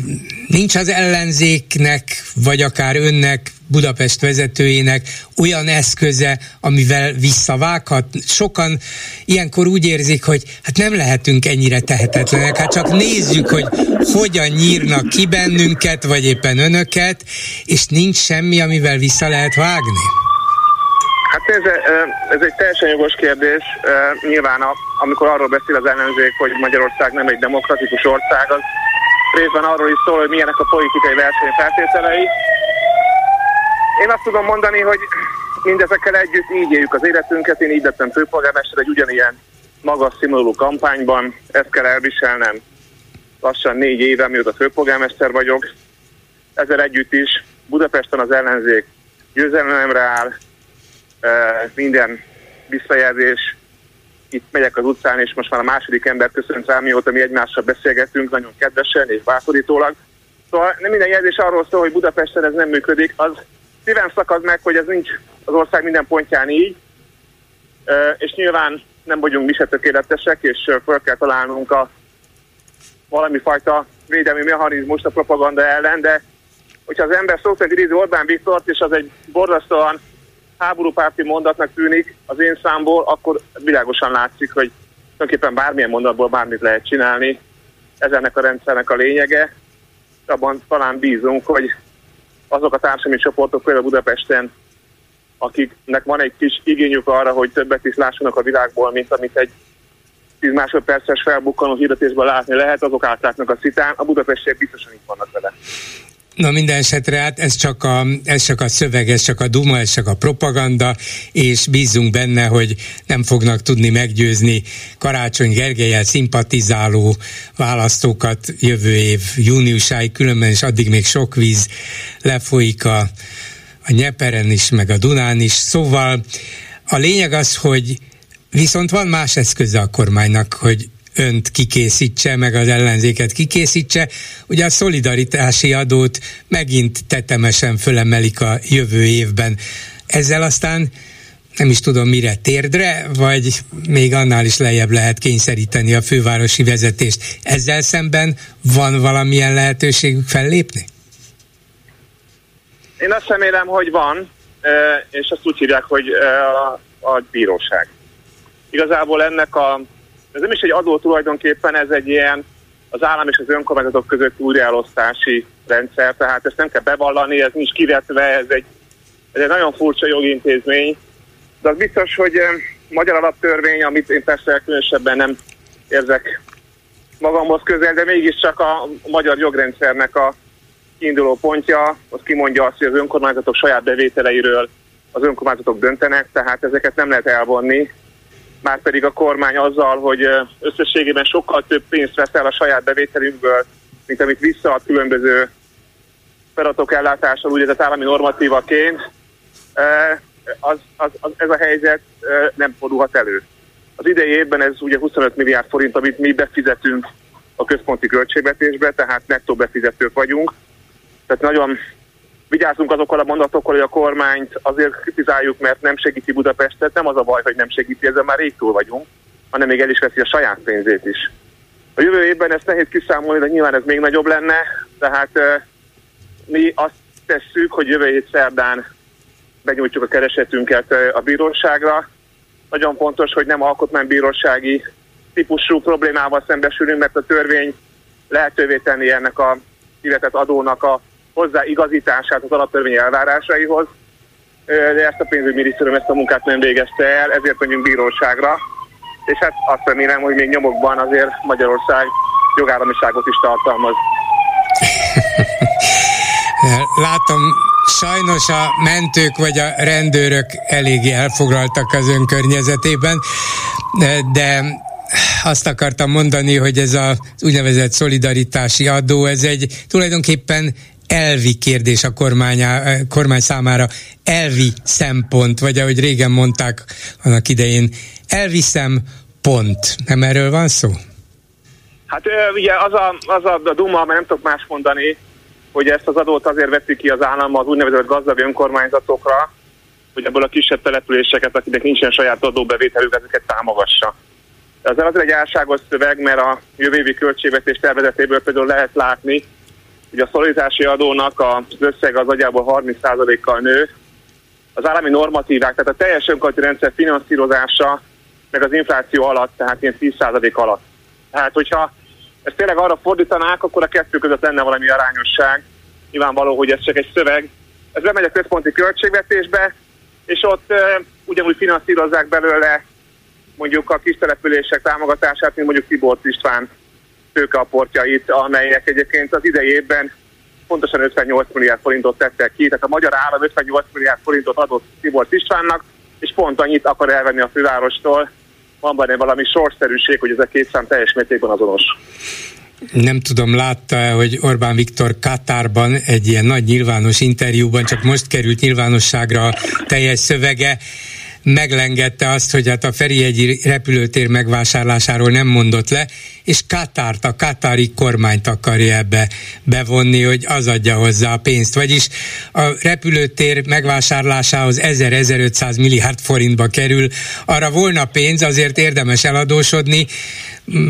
nincs az ellenzéknek, vagy akár önnek Budapest vezetőjének olyan eszköze, amivel visszavághat. Sokan ilyenkor úgy érzik, hogy hát nem lehetünk ennyire tehetetlenek, hát csak nézzük, hogy hogyan nyírnak ki bennünket, vagy éppen önöket, és nincs semmi, amivel vissza lehet vágni. Hát ez, ez egy teljesen jogos kérdés. Nyilván, amikor arról beszél az ellenzék, hogy Magyarország nem egy demokratikus ország, az részben arról is szól, hogy milyenek a politikai versenyfeltételei, én azt tudom mondani, hogy mindezekkel együtt így éljük az életünket. Én így lettem főpolgármester egy ugyanilyen magas színvonalú kampányban. Ezt kell elviselnem lassan négy éve, mióta főpolgármester vagyok. Ezzel együtt is Budapesten az ellenzék győzelemre áll, minden visszajelzés, itt megyek az utcán, és most már a második ember köszönt rám, mióta mi egymással beszélgetünk, nagyon kedvesen és bátorítólag. Szóval nem minden jelzés arról szól, hogy Budapesten ez nem működik, az szívem szakad meg, hogy ez nincs az ország minden pontján így, és nyilván nem vagyunk mi se tökéletesek, és fel kell találnunk a valami fajta védelmi mechanizmust a propaganda ellen, de hogyha az ember szó szerint idézi Orbán Viktort, és az egy borzasztóan háborúpárti mondatnak tűnik az én számból, akkor világosan látszik, hogy tulajdonképpen bármilyen mondatból bármit lehet csinálni. Ez ennek a rendszernek a lényege. Abban talán bízunk, hogy azok a társadalmi csoportok például Budapesten, akiknek van egy kis igényük arra, hogy többet is lássanak a világból, mint amit egy 10 másodperces felbukkanó hirdetésben látni lehet, azok átlátnak a szitán, a budapestiek biztosan itt vannak vele. Na minden esetre hát ez csak, a, ez csak a szöveg, ez csak a duma, ez csak a propaganda, és bízunk benne, hogy nem fognak tudni meggyőzni Karácsony Gergelyel szimpatizáló választókat jövő év júniusáig, különben is addig még sok víz lefolyik a, a Nyeperen is, meg a Dunán is. Szóval A lényeg az, hogy viszont van más eszköze a kormánynak, hogy önt kikészítse, meg az ellenzéket kikészítse. Ugye a szolidaritási adót megint tetemesen fölemelik a jövő évben. Ezzel aztán nem is tudom mire, térdre, vagy még annál is lejjebb lehet kényszeríteni a fővárosi vezetést. Ezzel szemben van valamilyen lehetőségük fellépni? Én azt remélem, hogy van, és azt úgy hívják, hogy a, a bíróság. Igazából ennek a, ez nem is egy adó tulajdonképpen, ez egy ilyen az állam és az önkormányzatok között újraelosztási rendszer, tehát ezt nem kell bevallani, ez nincs kivetve, ez egy, ez egy nagyon furcsa jogintézmény, de az biztos, hogy magyar alaptörvény, amit én persze különösebben nem érzek magamhoz közel, de mégiscsak a magyar jogrendszernek a kiinduló pontja, az kimondja azt, hogy az önkormányzatok saját bevételeiről az önkormányzatok döntenek, tehát ezeket nem lehet elvonni. Már pedig a kormány azzal, hogy összességében sokkal több pénzt vesz el a saját bevételünkből, mint amit visszaad különböző feladatok ellátással, úgynevezett állami normatívaként, az, az, az, ez a helyzet nem fordulhat elő. Az idei évben ez ugye 25 milliárd forint, amit mi befizetünk a központi költségvetésbe, tehát nettó befizetők vagyunk. Tehát nagyon vigyázunk azokkal a mondatokkal, hogy a kormányt azért kritizáljuk, mert nem segíti Budapestet. Nem az a baj, hogy nem segíti, ezzel már rég túl vagyunk, hanem még el is veszi a saját pénzét is. A jövő évben ezt nehéz kiszámolni, de nyilván ez még nagyobb lenne, tehát mi azt tesszük, hogy jövő hét szerdán benyújtjuk a keresetünket a bíróságra. Nagyon fontos, hogy nem alkotmánybírósági típusú problémával szembesülünk, mert a törvény lehetővé tenni ennek a illetett adónak a hozzáigazítását az alaptörvény elvárásaihoz, de ezt a pénzügyminisztérium ezt a munkát nem végezte el, ezért mondjuk bíróságra, és hát azt remélem, hogy még nyomokban azért Magyarország jogállamiságot is tartalmaz. Látom, sajnos a mentők vagy a rendőrök eléggé elfoglaltak az ön környezetében, de azt akartam mondani, hogy ez az úgynevezett szolidaritási adó, ez egy tulajdonképpen elvi kérdés a kormány, kormány számára, elvi szempont, vagy ahogy régen mondták annak idején, elviszem pont. Nem erről van szó? Hát ugye az a, az a, duma, mert nem tudok más mondani, hogy ezt az adót azért veszi ki az állam az úgynevezett gazdag önkormányzatokra, hogy ebből a kisebb településeket, akiknek nincsen saját adóbevételük, ezeket támogassa. Ez azért egy álságos szöveg, mert a jövő évi költségvetés tervezetéből például lehet látni, hogy a szolidaritási adónak az összeg az agyából 30%-kal nő, az állami normatívák, tehát a teljes önkormányzati rendszer finanszírozása meg az infláció alatt, tehát ilyen 10% alatt. Tehát, hogyha ezt tényleg arra fordítanák, akkor a kettő között lenne valami arányosság. Nyilvánvaló, hogy ez csak egy szöveg. Ez bemegy a központi költségvetésbe, és ott e, ugyanúgy finanszírozzák belőle mondjuk a kis települések támogatását, mint mondjuk Tibor István tőkeaportjait, amelyek egyébként az idei évben pontosan 58 milliárd forintot tettek ki, tehát a magyar állam 58 milliárd forintot adott Tibor Istvánnak, és pont annyit akar elvenni a fővárostól, van benne valami sorszerűség, hogy ez a két szám teljes mértékben azonos. Nem tudom, látta hogy Orbán Viktor Katárban egy ilyen nagy nyilvános interjúban, csak most került nyilvánosságra a teljes szövege, meglengette azt, hogy hát a Ferihegyi repülőtér megvásárlásáról nem mondott le, és Katárt, a katári kormányt akarja ebbe bevonni, hogy az adja hozzá a pénzt. Vagyis a repülőtér megvásárlásához 1000-1500 milliárd forintba kerül. Arra volna pénz, azért érdemes eladósodni.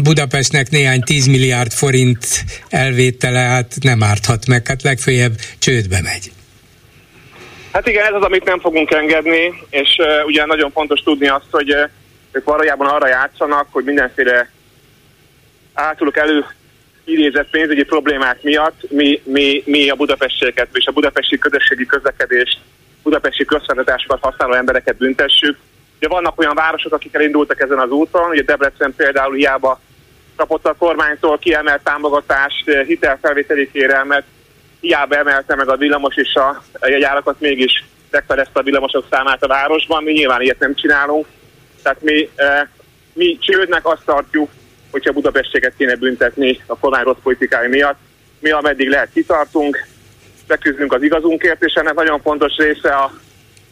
Budapestnek néhány 10 milliárd forint elvétele, hát nem árthat meg, hát legfőjebb csődbe megy. Hát igen, ez az, amit nem fogunk engedni, és uh, ugye nagyon fontos tudni azt, hogy uh, ők valójában arra játszanak, hogy mindenféle általuk elő idézett pénzügyi problémák miatt mi, mi, mi a budapestieket és a budapesti közösségi közlekedést, budapesti közszolgáltatásokat használó embereket büntessük. Ugye vannak olyan városok, akik elindultak ezen az úton, ugye Debrecen például hiába kapott a kormánytól kiemelt támogatást, hitelfelvételi kérelmet, hiába emelte meg a villamos és a jegyárakat, mégis megfelezte a villamosok számát a városban. Mi nyilván ilyet nem csinálunk. Tehát mi, e, mi csődnek azt tartjuk, hogyha Budapestséget kéne büntetni a kormány rossz politikai miatt. Mi ameddig lehet kitartunk, beküzdünk az igazunkért, és ennek nagyon fontos része a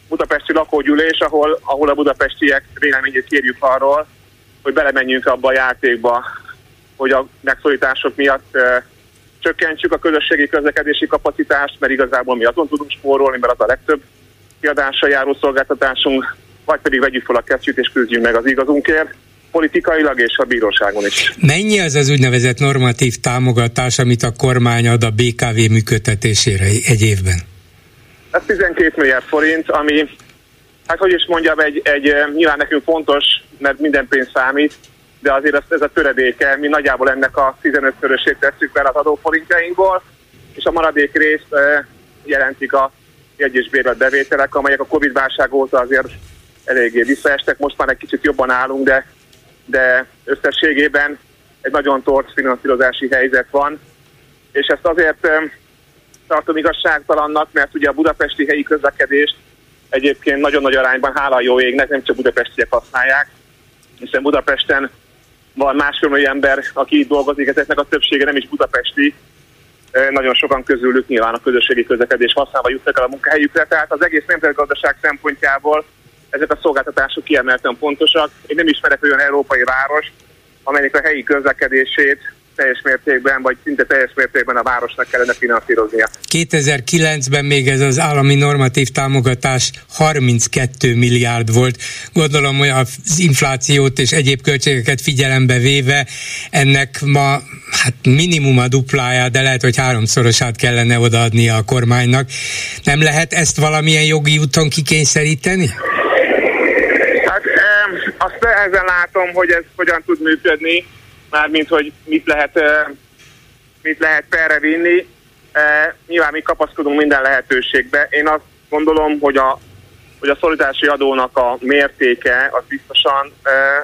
budapesti lakógyűlés, ahol, ahol a budapestiek véleményét kérjük arról, hogy belemenjünk abba a játékba, hogy a megszorítások miatt e, csökkentsük a közösségi közlekedési kapacitást, mert igazából mi azon tudunk spórolni, mert az a legtöbb kiadással járó szolgáltatásunk, vagy pedig vegyük fel a kesztyűt és küzdjünk meg az igazunkért politikailag és a bíróságon is. Mennyi az az úgynevezett normatív támogatás, amit a kormány ad a BKV működtetésére egy évben? Ez 12 milliárd forint, ami, hát hogy is mondjam, egy, egy nyilván nekünk fontos, mert minden pénz számít, de azért ez, ez a töredéke, mi nagyjából ennek a 15-szörösét tesszük fel az adóforintjainkból, és a maradék részt jelentik a jegy- és bevételek, amelyek a Covid-válság óta azért eléggé visszaestek. Most már egy kicsit jobban állunk, de de összességében egy nagyon tort finanszírozási helyzet van, és ezt azért tartom igazságtalannak, mert ugye a budapesti helyi közlekedést egyébként nagyon nagy arányban, hála jó égnek, nem csak budapestiek használják, hiszen Budapesten van másfél ember, aki itt dolgozik, ezeknek a többsége nem is budapesti, nagyon sokan közülük nyilván a közösségi közlekedés használva jutnak el a munkahelyükre, tehát az egész nemzetgazdaság szempontjából ezek a szolgáltatások kiemelten fontosak. Én nem ismerek olyan európai város, amelynek a helyi közlekedését teljes mértékben, vagy szinte teljes mértékben a városnak kellene finanszíroznia. 2009-ben még ez az állami normatív támogatás 32 milliárd volt. Gondolom, hogy az inflációt és egyéb költségeket figyelembe véve ennek ma hát minimum a dupláját, de lehet, hogy háromszorosát kellene odaadnia a kormánynak. Nem lehet ezt valamilyen jogi úton kikényszeríteni? azt ezen látom, hogy ez hogyan tud működni, mármint hogy mit lehet, mit lehet perre vinni. Nyilván mi kapaszkodunk minden lehetőségbe. Én azt gondolom, hogy a, hogy a szolidási adónak a mértéke az biztosan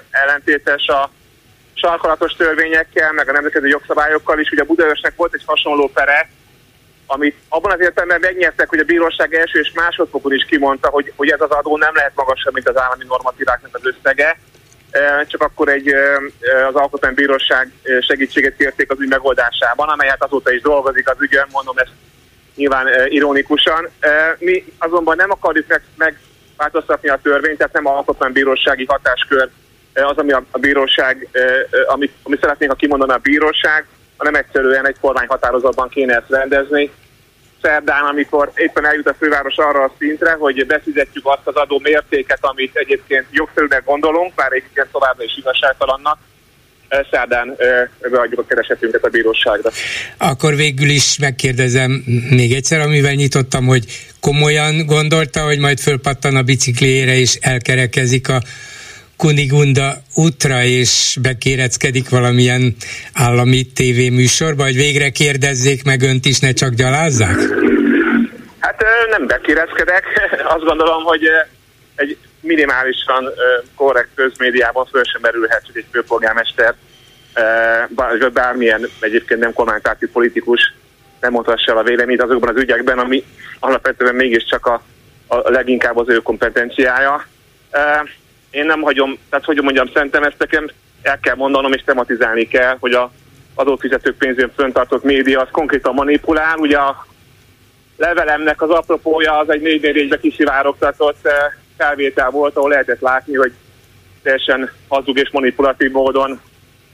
ellentétes a sarkalatos törvényekkel, meg a nemzetközi jogszabályokkal is. Ugye a Budaörsnek volt egy hasonló pere, amit abban az értelemben megnyertek, hogy a bíróság első és másodfokon is kimondta, hogy, hogy ez az adó nem lehet magasabb, mint az állami normatíváknak az összege, csak akkor egy, e, az alkotmánybíróság segítséget kérték az ügy megoldásában, amelyet azóta is dolgozik az ügyön, mondom ezt nyilván e, ironikusan. Mi azonban nem akarjuk meg, megváltoztatni a törvényt, tehát nem alkotmánybírósági hatáskör az, ami a, bíróság, amit, amit szeretnénk, ha kimondana a bíróság, hanem egyszerűen egy kormányhatározatban kéne ezt rendezni. Szerdán, amikor éppen eljut a főváros arra a szintre, hogy befizetjük azt az adó mértéket, amit egyébként jogszerűnek gondolunk, bár egyébként továbbra is igazságtalannak, szerdán beadjuk a keresetünket a bíróságra. Akkor végül is megkérdezem még egyszer, amivel nyitottam, hogy komolyan gondolta, hogy majd fölpattan a biciklére és elkerekezik a Kunigunda útra, és bekéreckedik valamilyen állami tévéműsorba, hogy végre kérdezzék meg önt is, ne csak gyalázzák? Hát nem bekéreckedek. Azt gondolom, hogy egy minimálisan korrekt közmédiában föl sem merülhet, hogy egy főpolgármester vagy bármilyen egyébként nem kormánypárti politikus nem mondhassa el a véleményt azokban az ügyekben, ami alapvetően mégiscsak a, a leginkább az ő kompetenciája én nem hagyom, tehát hogy mondjam, szerintem ezt nekem el kell mondanom és tematizálni kell, hogy a adófizetők pénzén föntartott média az konkrétan manipulál. Ugye a levelemnek az apropója az egy 4 kiszivárogtatott eh, felvétel volt, ahol lehetett látni, hogy teljesen hazug és manipulatív módon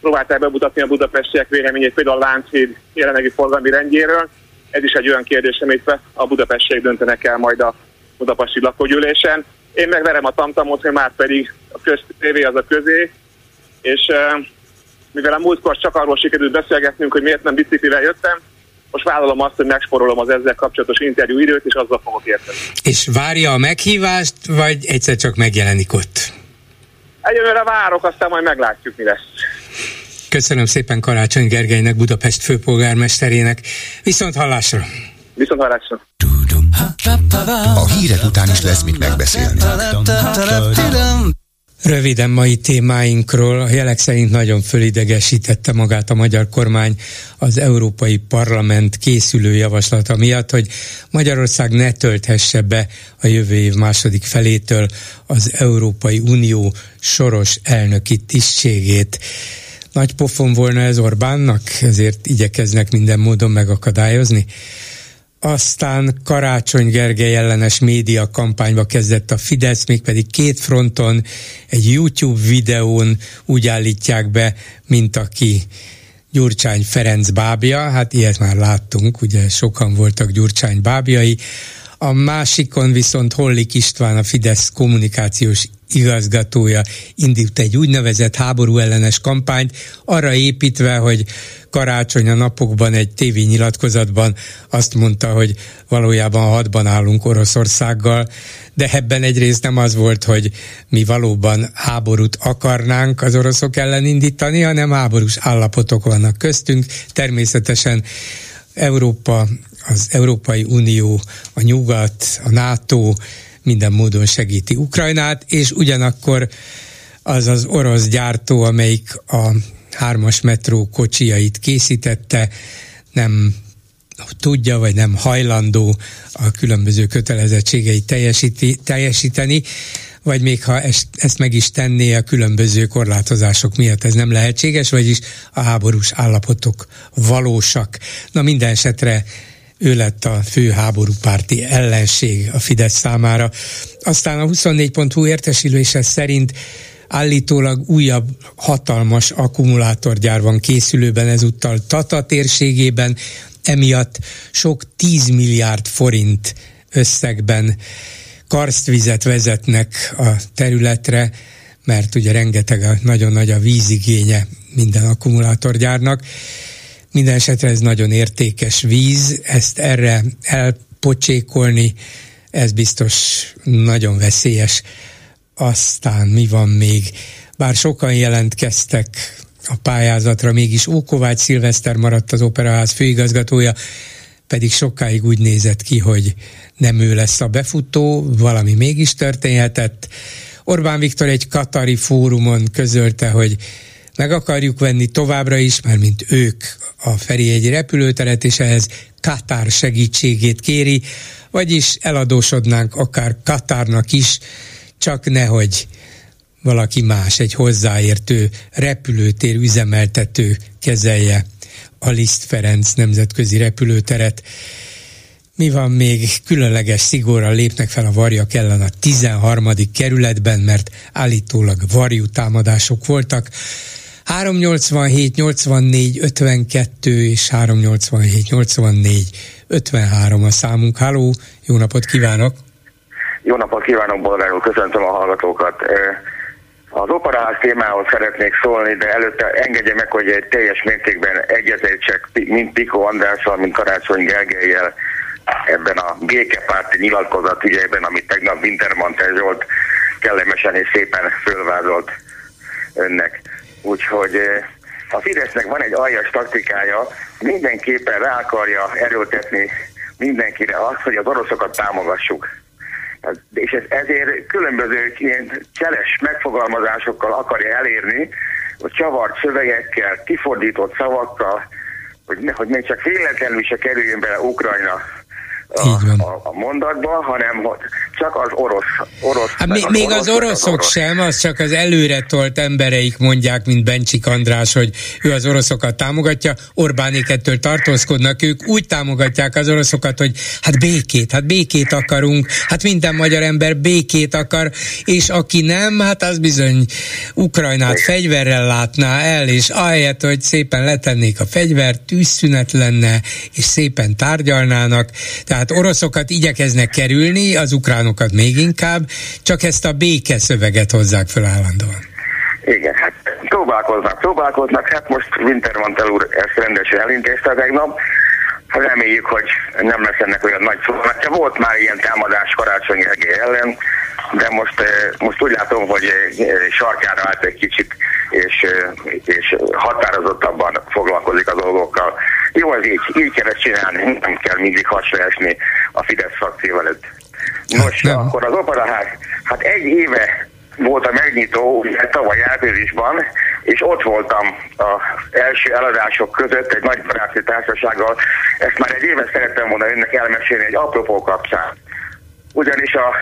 próbálták bemutatni a budapestiek véleményét például a Lánchíd jelenlegi forgalmi rendjéről. Ez is egy olyan kérdés, amit a budapestiek döntenek el majd a budapesti lakógyűlésen. Én megverem a tamtamot, hogy már pedig a köz, tévé az a közé, és mivel a múltkor csak arról sikerült beszélgetnünk, hogy miért nem biciklivel jöttem, most vállalom azt, hogy megsporolom az ezzel kapcsolatos interjú időt, és azzal fogok érteni. És várja a meghívást, vagy egyszer csak megjelenik ott? Egyelőre várok, aztán majd meglátjuk, mi lesz. Köszönöm szépen Karácsony Gergelynek, Budapest főpolgármesterének. Viszont hallásra! Viszont hallásra! A hírek után is lesz mit megbeszélni. Röviden mai témáinkról a jelek szerint nagyon fölidegesítette magát a magyar kormány az Európai Parlament készülő javaslata miatt, hogy Magyarország ne tölthesse be a jövő év második felétől az Európai Unió soros elnöki tisztségét. Nagy pofon volna ez Orbánnak, ezért igyekeznek minden módon megakadályozni. Aztán Karácsony Gergely ellenes média kampányba kezdett a Fidesz, mégpedig két fronton, egy YouTube videón úgy állítják be, mint aki Gyurcsány Ferenc bábja, hát ilyet már láttunk, ugye sokan voltak Gyurcsány bábjai, a másikon viszont Hollik István, a Fidesz kommunikációs igazgatója indult egy úgynevezett háború ellenes kampányt, arra építve, hogy karácsony a napokban egy tévényilatkozatban azt mondta, hogy valójában hadban állunk Oroszországgal, de ebben egyrészt nem az volt, hogy mi valóban háborút akarnánk az oroszok ellen indítani, hanem háborús állapotok vannak köztünk. Természetesen Európa, az Európai Unió, a Nyugat, a NATO minden módon segíti Ukrajnát, és ugyanakkor az az orosz gyártó, amelyik a hármas metró kocsijait készítette, nem tudja, vagy nem hajlandó a különböző kötelezettségeit teljesíteni, vagy még ha ezt, ezt meg is tenné a különböző korlátozások miatt ez nem lehetséges, vagyis a háborús állapotok valósak. Na minden esetre ő lett a fő háborúpárti ellenség a Fidesz számára. Aztán a 24.hu értesülése szerint állítólag újabb hatalmas akkumulátorgyár van készülőben ezúttal Tata térségében, emiatt sok 10 milliárd forint összegben karstvizet vezetnek a területre, mert ugye rengeteg, a, nagyon nagy a vízigénye minden akkumulátorgyárnak. Minden esetre ez nagyon értékes víz, ezt erre elpocsékolni, ez biztos nagyon veszélyes. Aztán mi van még? Bár sokan jelentkeztek a pályázatra, mégis Ókovács Szilveszter maradt az Operaház főigazgatója, pedig sokáig úgy nézett ki, hogy nem ő lesz a befutó, valami mégis történhetett. Orbán Viktor egy katari fórumon közölte, hogy meg akarjuk venni továbbra is, mert mint ők a Ferihegyi repülőteret, és ehhez Katár segítségét kéri, vagyis eladósodnánk akár Katárnak is, csak nehogy valaki más, egy hozzáértő repülőtér üzemeltető kezelje a Liszt Ferenc nemzetközi repülőteret. Mi van még? Különleges szigorral lépnek fel a varjak ellen a 13. kerületben, mert állítólag varjú támadások voltak. 387 84 52 és 387 84 53 a számunk. Háló, jó napot kívánok! Jó napot kívánok, Bolgár köszöntöm a hallgatókat. Az operaház témához szeretnék szólni, de előtte engedje meg, hogy egy teljes mértékben egyetértsek, mint Piko Andrással, mint Karácsony Gergelyel ebben a békepárti nyilatkozat ügyében, amit tegnap Wintermantel Zsolt kellemesen és szépen fölvázolt önnek. Úgyhogy eh, a Fidesznek van egy aljas taktikája, mindenképpen rá akarja erőltetni mindenkire azt, hogy az oroszokat támogassuk. És ez ezért különböző ilyen cseles megfogalmazásokkal akarja elérni, hogy csavart szövegekkel, kifordított szavakkal, hogy, hogy még csak véletlenül se kerüljön bele Ukrajna a, a, a mondatba, hanem hogy csak az orosz. orosz hát még, az még orosz, az oroszok az orosz. sem, az csak az előre tolt embereik mondják, mint Bencsik András, hogy ő az oroszokat támogatja, Orbánék ettől tartózkodnak, ők úgy támogatják az oroszokat, hogy hát békét, hát békét akarunk, hát minden magyar ember békét akar, és aki nem, hát az bizony Ukrajnát fegyverrel látná el, és ahelyett, hogy szépen letennék a fegyvert, tűzszünet lenne, és szépen tárgyalnának, tehát oroszokat igyekeznek kerülni, az ukrán utánokat még inkább, csak ezt a béke szöveget hozzák fel állandóan. Igen, hát próbálkoznak, próbálkoznak, hát most Wintermantel úr ezt rendesen elintézte tegnap, reméljük, hogy nem lesz ennek olyan nagy szó. Mert volt már ilyen támadás Karácsony Gergely ellen, de most, eh, most úgy látom, hogy eh, sarkára állt egy kicsit, és, eh, és határozottabban foglalkozik a dolgokkal. Jó, ez így, így kell ezt csinálni, nem kell mindig hasra esni a Fidesz frakció előtt. Nos, hát, akkor az operaház, hát egy éve volt a megnyitó, ugye tavaly áprilisban, és ott voltam az első eladások között egy nagy baráti társasággal. Ezt már egy éve szerettem volna önnek elmesélni egy apropó kapcsán. Ugyanis a,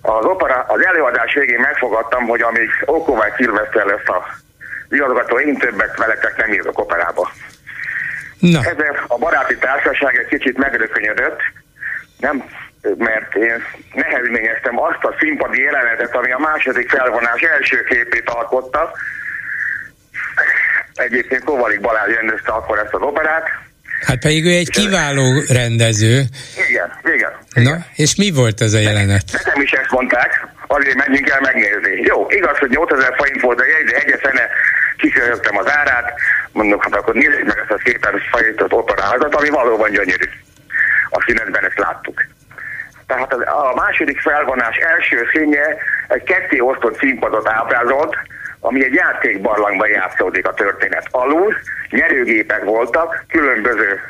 az, opera, az előadás végén megfogadtam, hogy amíg Okovály Szilveszter lesz a igazgató, én többet veletek nem írok operába. Na. Ez a baráti társaság egy kicsit megrökönyödött, nem, mert én nehezményeztem azt a színpadi jelenetet, ami a második felvonás első képét alkotta. Egyébként Kovalik Balázs rendezte akkor ezt az operát, Hát pedig ő egy kiváló rendező. Igen, igen. Na, és mi volt ez a jelenet? Nekem is ezt mondták, azért menjünk el megnézni. Jó, igaz, hogy 8000 forint volt a jegy, de egyeszene kikörögtem az árát, mondok, hát akkor nézzük meg ezt a szépen fajított operázat, ami valóban gyönyörű. A színetben ezt láttuk. Tehát a második felvonás első színje egy ketté osztott színpadot ábrázolt, ami egy játékbarlangban játszódik a történet. Alul nyerőgépek voltak, különböző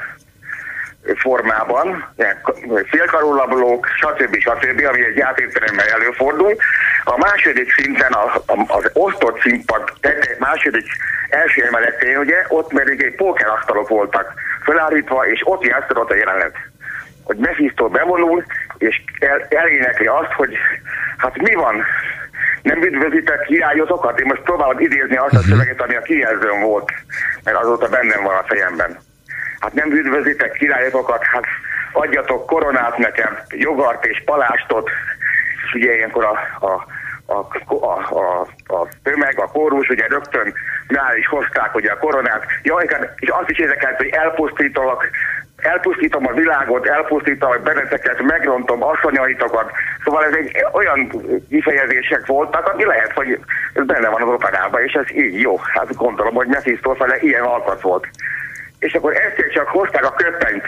formában, félkarulablók, stb. stb., ami egy játékteremben előfordul. A második szinten a, a, az osztott színpad tete, második első emeletén, ugye, ott pedig egy pókerasztalok voltak felállítva, és ott játszott a jelenet. Hogy Mephisto bevonul, és el, elénekli azt, hogy hát mi van, nem üdvözítek királyotokat? Én most próbálom idézni azt a mhm. szöveget, ami a kijelzőn volt, mert azóta bennem van a fejemben. Hát nem üdvözítek királyotokat, hát adjatok koronát nekem, jogart és palástot, és ugye ilyenkor a, a a, a, a, a tömeg, a kórus, ugye rögtön rá is hozták ugye a koronát. Jaj, és azt is érdekelt, hogy elpusztítalak, elpusztítom a világot, elpusztítom benneteket, megrontom asszonyaitokat. Szóval ez egy olyan kifejezések voltak, ami lehet, hogy ez benne van az operában, és ez így jó. Hát gondolom, hogy Mephisto fele ilyen alkat volt. És akkor ezt csak hozták a köpenyt.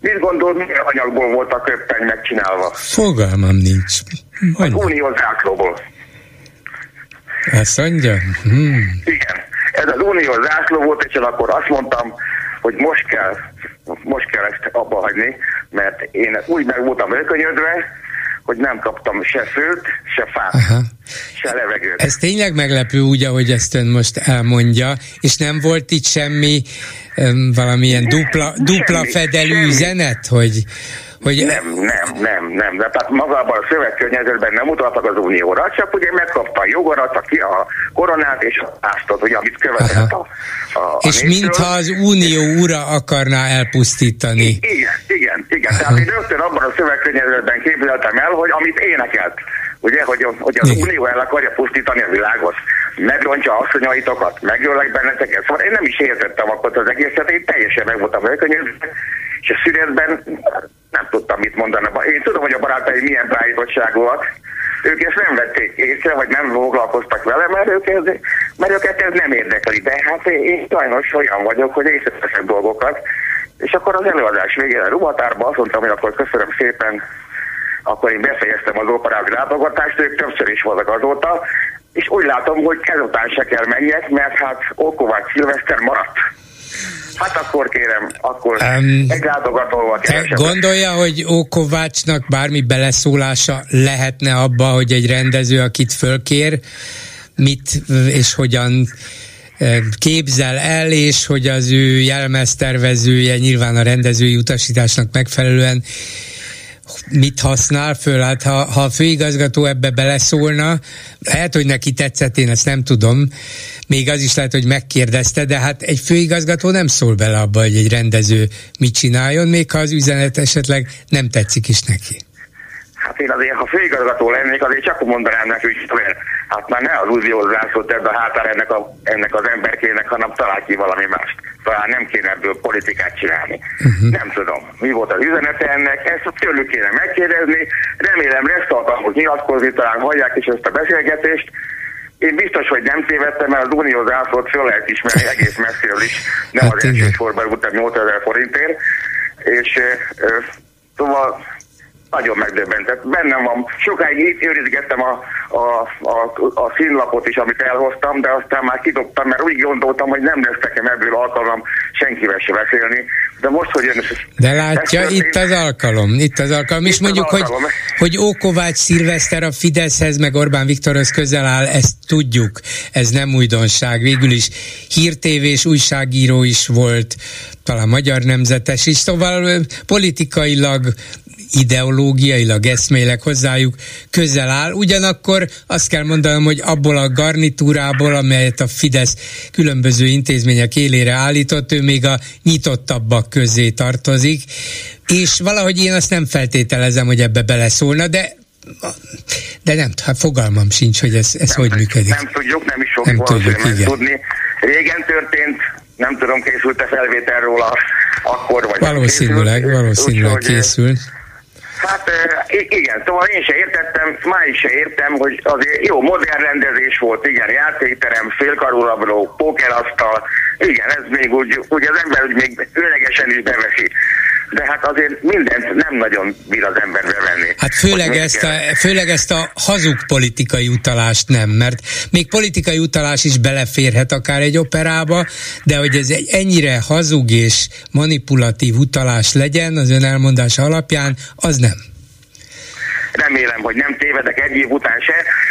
Mit gondol, milyen anyagból volt a köppeny megcsinálva? Fogalmam nincs. Az unió zászlóból. Ezt mondja? Hmm. Igen. Ez az unió zászló volt, és akkor azt mondtam, hogy most kell, most kell ezt abba hagyni, mert én úgy meg voltam ölkönyödve, hogy nem kaptam se főt, se fát, Aha. se levegőt. Ez tényleg meglepő úgy, ahogy ezt ön most elmondja, és nem volt itt semmi um, valamilyen dupla, dupla semmi, fedelű semmi. üzenet, hogy hogy... Nem, nem, nem, nem. De tehát magában a szövegkörnyezetben nem utaltak az unióra, csak ugye megkapta a jogarat, a, a koronát és a pásztot, ugye, amit követett a, a, a És népről. mintha az unió ura akarná elpusztítani. Igen, igen, igen. Aha. Tehát én rögtön abban a szövegkörnyezetben képzeltem el, hogy amit énekelt, ugye, hogy, hogy az igen. unió el akarja pusztítani a világot megrontja asszonyaitokat, megöllek benneteket. Szóval én nem is értettem akkor az egészet, én teljesen meg voltam elkönyözve, és a szünetben nem tudtam mit mondani. Én tudom, hogy a barátaim milyen beállítottságúak, ők ezt nem vették észre, vagy nem foglalkoztak vele, mert, ők ez, mert őket ez nem érdekli. De hát én sajnos olyan vagyok, hogy észreveszek dolgokat, és akkor az előadás végén a ruhatárban azt mondtam, hogy akkor köszönöm szépen, akkor én befejeztem az operáz látogatást, ők többször is voltak azóta, és úgy látom, hogy ezután se kell menjek, mert hát Okovács Szilveszter maradt. Hát akkor kérem, akkor um, egy látogatóval Gondolja, hogy Ókovácsnak bármi beleszólása lehetne abba, hogy egy rendező, akit fölkér, mit és hogyan képzel el, és hogy az ő jelmeztervezője nyilván a rendezői utasításnak megfelelően mit használ föl? Hát ha, ha a főigazgató ebbe beleszólna, lehet, hogy neki tetszett, én ezt nem tudom, még az is lehet, hogy megkérdezte, de hát egy főigazgató nem szól bele abba, hogy egy rendező mit csináljon, még ha az üzenet esetleg nem tetszik is neki. Hát én azért, ha főigazgató lennék, azért csak mondanám neki, hogy hát már ne az úzióhoz zászlót tedd a hátára ennek, a, ennek az emberkének, hanem talál ki valami mást. Talán nem kéne ebből politikát csinálni. Uh-huh. Nem tudom, mi volt az üzenete ennek, ezt tőlük kéne megkérdezni. Remélem lesz alkalmuk nyilatkozni, talán hallják is ezt a beszélgetést. Én biztos, hogy nem tévedtem, mert az unió zászlót föl lehet ismerni egész messziről is, nem hát az első sorban után 8000 forintért. És szóval nagyon megdöbbentett. Bennem van. Sokáig itt őrizgettem a, a, a, a színlapot is, amit elhoztam, de aztán már kidobtam, mert úgy gondoltam, hogy nem lesz nekem ebből alkalom senkivel se beszélni. De most, hogy jön... De látja, ezt, itt én... az alkalom, itt az alkalom. Itt és mondjuk, hogy, hogy Ókovács Szilveszter a Fideszhez, meg Orbán Viktorhoz közel áll, ezt tudjuk. Ez nem újdonság. Végül is hírtévés újságíró is volt, talán magyar nemzetes is, szóval politikailag ideológiailag, eszméleg hozzájuk közel áll. Ugyanakkor azt kell mondanom, hogy abból a garnitúrából, amelyet a Fidesz különböző intézmények élére állított, ő még a nyitottabbak közé tartozik, és valahogy én azt nem feltételezem, hogy ebbe beleszólna, de de nem, hát fogalmam sincs, hogy ez, ez hogy működik. Nem tudjuk, nem is fogjuk nem tudjuk, igen. tudni. Régen történt, nem tudom, készült-e felvétel róla akkor, vagy Valószínűleg, készült, valószínűleg úgy, készül. Hát igen, szóval én se értettem, már is se értem, hogy azért jó, modern rendezés volt, igen, játékterem, félkarúrabló, pókerasztal, igen, ez még úgy, úgy az ember úgy még öregesen is beveszi de hát azért mindent nem nagyon bír az ember bevenni. Hát főleg ezt, a, főleg ezt a hazug politikai utalást nem, mert még politikai utalás is beleférhet akár egy operába, de hogy ez egy ennyire hazug és manipulatív utalás legyen az ön elmondása alapján, az nem. Remélem, hogy nem tévedek egy év után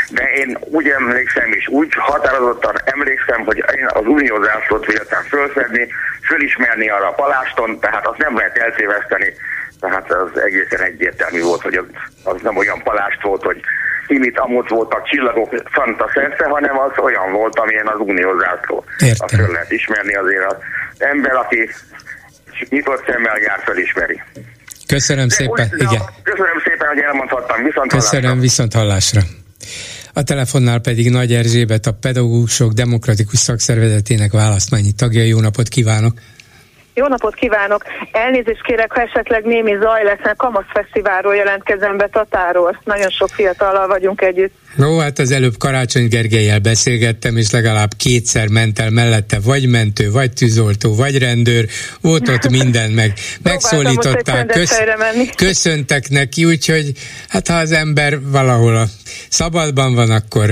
de én úgy emlékszem, és úgy határozottan emlékszem, hogy én az uniózászlót véltem fölszedni, fölismerni arra a paláston, tehát azt nem lehet eltéveszteni, tehát az egészen egyértelmű volt, hogy az, az nem olyan palást volt, hogy imit amúgy voltak csillagok Santa Szence, hanem az olyan volt, amilyen az uniózászló. Azt föl lehet ismerni azért az ember, aki nyitott szemmel jár, felismeri. Köszönöm De szépen, úgy, igen. Köszönöm szépen, hogy elmondhattam. Viszont Köszönöm, hallásra. viszont hallásra. A telefonnál pedig Nagy Erzsébet, a Pedagógusok Demokratikus Szakszervezetének választmányi tagja. Jó napot kívánok! Jó napot kívánok! Elnézést kérek, ha esetleg némi zaj lesz, mert Kamasz Fesztiválról jelentkezem be Tatáról. Nagyon sok fiatallal vagyunk együtt. No, hát az előbb Karácsony Gergelyel beszélgettem, és legalább kétszer ment el mellette vagy mentő, vagy tűzoltó, vagy rendőr, volt ott minden, meg megszólították, kösz, köszöntek neki, úgyhogy hát ha az ember valahol a szabadban van, akkor,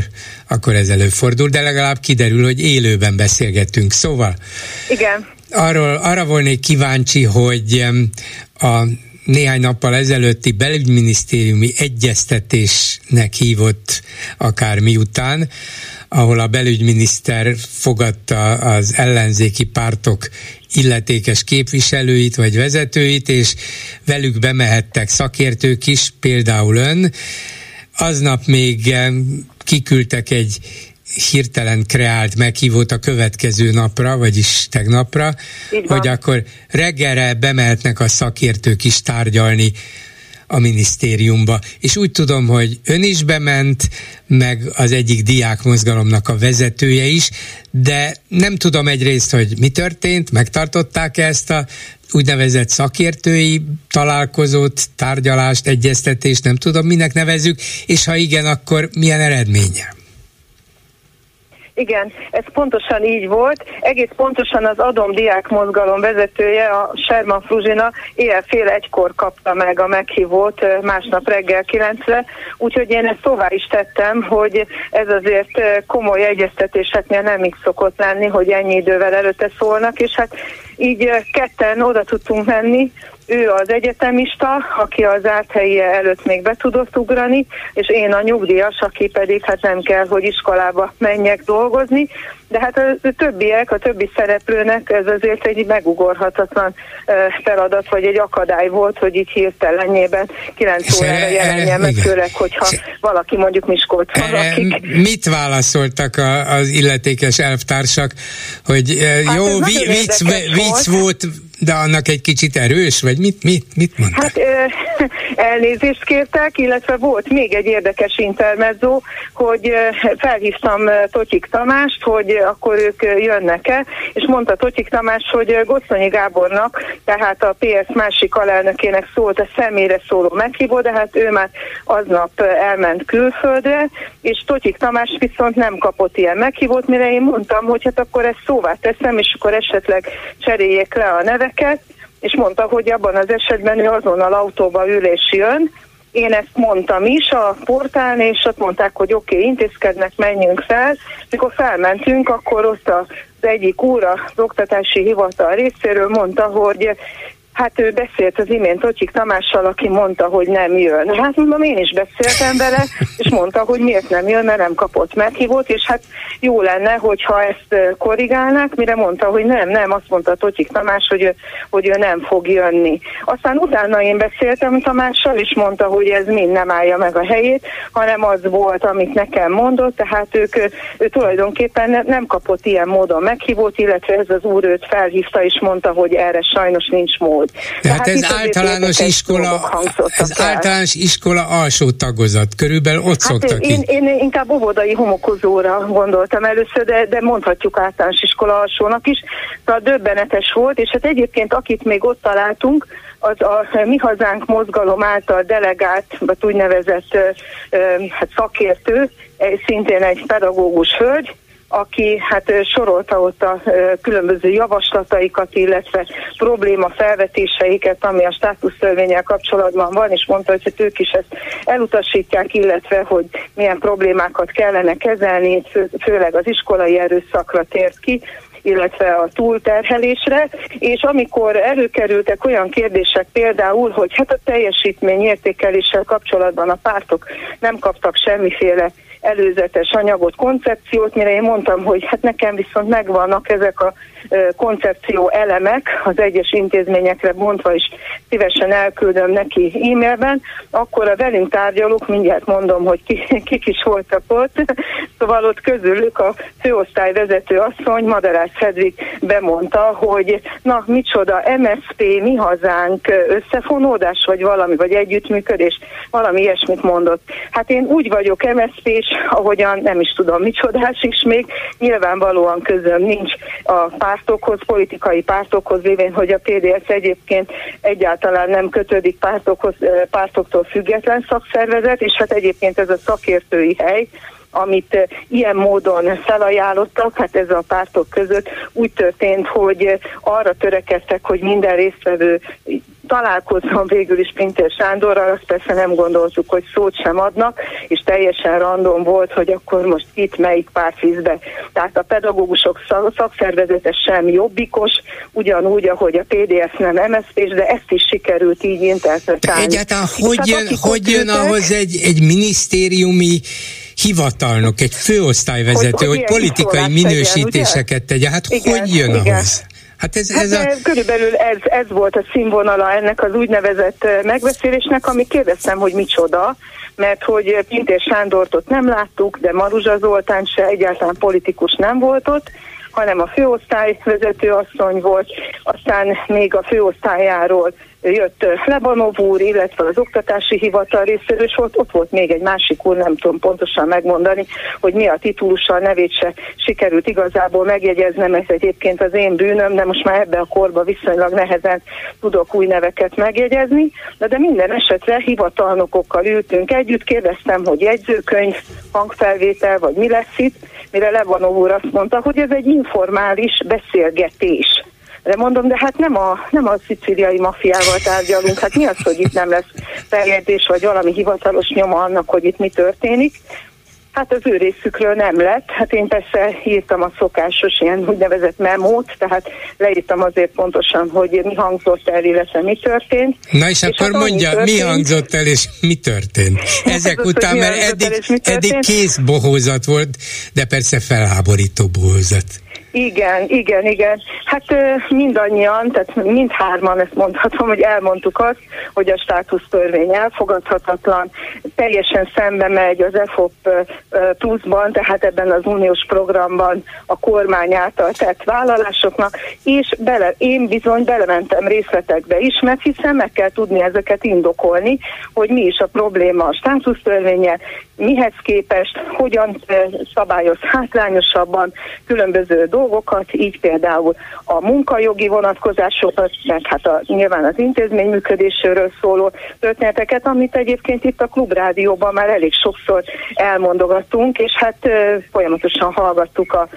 akkor ez előfordul, de legalább kiderül, hogy élőben beszélgettünk. Szóval... Igen arról, arra volnék kíváncsi, hogy a néhány nappal ezelőtti belügyminisztériumi egyeztetésnek hívott akár miután, ahol a belügyminiszter fogadta az ellenzéki pártok illetékes képviselőit vagy vezetőit, és velük bemehettek szakértők is, például ön. Aznap még kiküldtek egy hirtelen kreált meghívót a következő napra, vagyis tegnapra, hogy akkor reggelre bemehetnek a szakértők is tárgyalni a minisztériumba. És úgy tudom, hogy ön is bement, meg az egyik diákmozgalomnak a vezetője is, de nem tudom egyrészt, hogy mi történt, megtartották ezt a úgynevezett szakértői találkozót, tárgyalást, egyeztetést, nem tudom, minek nevezük, és ha igen, akkor milyen eredménye? Igen, ez pontosan így volt. Egész pontosan az Adom Diák mozgalom vezetője, a Sherman Fruzsina éjjel fél egykor kapta meg a meghívót másnap reggel kilencre, úgyhogy én ezt tovább is tettem, hogy ez azért komoly egyeztetéseknél nem így szokott lenni, hogy ennyi idővel előtte szólnak, és hát így ketten oda tudtunk menni, ő az egyetemista, aki az áthelyi előtt még be tudott ugrani, és én a nyugdíjas, aki pedig hát nem kell, hogy iskolába menjek dolgozni, de hát a többiek, a többi szereplőnek ez azért egy megugorhatatlan feladat, vagy egy akadály volt, hogy így hirtelenjében 9 órára jelenjen meg, főleg, hogyha valaki mondjuk Miskolcon lakik. Mit válaszoltak az illetékes elvtársak, hogy hát jó, vicc volt, de annak egy kicsit erős, vagy mit, mit, mit mondták? Hát ö, elnézést kértek, illetve volt még egy érdekes intermezzo, hogy felhívtam Totyik Tamást, hogy akkor ők jönnek-e, és mondta Totyik Tamás, hogy Gosztonyi Gábornak, tehát a PS másik alelnökének szólt a személyre szóló meghívó, de hát ő már aznap elment külföldre, és Totyik Tamás viszont nem kapott ilyen meghívót, mire én mondtam, hogy hát akkor ezt szóvá teszem, és akkor esetleg cseréljék le a nevek, embereket, és mondta, hogy abban az esetben ő azonnal autóba ül és jön. Én ezt mondtam is a portáln, és ott mondták, hogy oké, okay, intézkednek, menjünk fel. Mikor felmentünk, akkor ott az egyik úr az oktatási hivatal részéről mondta, hogy Hát ő beszélt az imént Tocsik Tamással, aki mondta, hogy nem jön. Hát mondom, én is beszéltem vele, és mondta, hogy miért nem jön, mert nem kapott meghívót, és hát jó lenne, hogyha ezt korrigálnák, mire mondta, hogy nem, nem, azt mondta Tocsik Tamás, hogy ő, hogy ő nem fog jönni. Aztán utána én beszéltem Tamással, és mondta, hogy ez mind nem állja meg a helyét, hanem az volt, amit nekem mondott, tehát ők ő tulajdonképpen nem kapott ilyen módon meghívót, illetve ez az úr őt felhívta, és mondta, hogy erre sajnos nincs mód volt. Tehát, Tehát ez általános iskola, ez általános iskola alsó tagozat, körülbelül ott hát szoktak én, én, én inkább óvodai homokozóra gondoltam először, de, de mondhatjuk általános iskola alsónak is. Tehát döbbenetes volt, és hát egyébként akit még ott találtunk, az a Mi Hazánk mozgalom által delegált, vagy úgynevezett hát szakértő, szintén egy pedagógus hölgy, aki hát sorolta ott a különböző javaslataikat, illetve probléma felvetéseiket, ami a státusztörvényel kapcsolatban van, és mondta, hogy hát ők is ezt elutasítják, illetve hogy milyen problémákat kellene kezelni, fő, főleg az iskolai erőszakra tért ki, illetve a túlterhelésre, és amikor előkerültek olyan kérdések például, hogy hát a teljesítmény értékeléssel kapcsolatban a pártok nem kaptak semmiféle előzetes anyagot, koncepciót, mire én mondtam, hogy hát nekem viszont megvannak ezek a koncepció elemek az egyes intézményekre bontva is szívesen elküldöm neki e-mailben, akkor a velünk tárgyalók, mindjárt mondom, hogy ki, kik is voltak ott, szóval ott közülük a főosztályvezető asszony, Madarász Hedvig bemondta, hogy na micsoda MSZP, mi hazánk összefonódás, vagy valami, vagy együttműködés, valami ilyesmit mondott. Hát én úgy vagyok mszp és ahogyan nem is tudom micsodás is még, nyilvánvalóan közöm nincs a pártokhoz, politikai pártokhoz, lévén, hogy a PDS egyébként egyáltalán nem kötődik pártokhoz, pártoktól független szakszervezet, és hát egyébként ez a szakértői hely, amit ilyen módon felajánlottak, hát ez a pártok között úgy történt, hogy arra törekedtek, hogy minden résztvevő találkozom végül is Pintér Sándorral, azt persze nem gondoltuk, hogy szót sem adnak, és teljesen random volt, hogy akkor most itt melyik párt visz be. Tehát a pedagógusok szakszervezete sem jobbikos, ugyanúgy, ahogy a pdf nem mszp de ezt is sikerült így interpretálni. Egyáltalán hogy jön, hogy jön ahhoz egy, egy minisztériumi hivatalnok, egy főosztályvezető, hogy, hogy politikai minősítéseket tegye. Hát igen, hogy jön igen. ahhoz? Hát ez, ez hát a... Körülbelül ez, ez volt a színvonala ennek az úgynevezett megbeszélésnek, ami kérdeztem, hogy micsoda, mert hogy Pintér Sándort ott nem láttuk, de Maruzsa Zoltán se egyáltalán politikus nem volt ott, hanem a főosztályvezető asszony volt, aztán még a főosztályáról jött Lebanov úr, illetve az oktatási hivatal részéről, és ott, ott volt még egy másik úr, nem tudom pontosan megmondani, hogy mi a titulusa, a nevét se sikerült igazából megjegyeznem, ez egyébként az én bűnöm, de most már ebbe a korba viszonylag nehezen tudok új neveket megjegyezni, de, de minden esetre hivatalnokokkal ültünk együtt, kérdeztem, hogy jegyzőkönyv, hangfelvétel, vagy mi lesz itt, mire Lebanov úr azt mondta, hogy ez egy informális beszélgetés de mondom, de hát nem a, nem a szicíliai mafiával tárgyalunk, hát mi az, hogy itt nem lesz feljegyzés, vagy valami hivatalos nyoma annak, hogy itt mi történik. Hát az ő részükről nem lett. Hát én persze írtam a szokásos ilyen úgynevezett memót, tehát leírtam azért pontosan, hogy mi hangzott el, illetve mi történt. Na és, és akkor hát mondja, történt, mi hangzott el, és mi történt? Ezek az után, az, mert eddig, eddig kész bohózat volt, de persze felháborító bohózat. Igen, igen, igen. Hát mindannyian, tehát mindhárman ezt mondhatom, hogy elmondtuk azt, hogy a státusztörvény elfogadhatatlan, teljesen szembe megy az EFOP pluszban, tehát ebben az uniós programban a kormány által tett vállalásoknak, és bele, én bizony belementem részletekbe is, mert hiszen meg kell tudni ezeket indokolni, hogy mi is a probléma a státusztörvénye, mihez képest, hogyan szabályoz hátrányosabban különböző dolgokat, dolgokat, így például a munkajogi vonatkozásokat, mert hát a, nyilván az intézmény működéséről szóló történeteket, amit egyébként itt a klubrádióban már elég sokszor elmondogattunk, és hát folyamatosan hallgattuk a,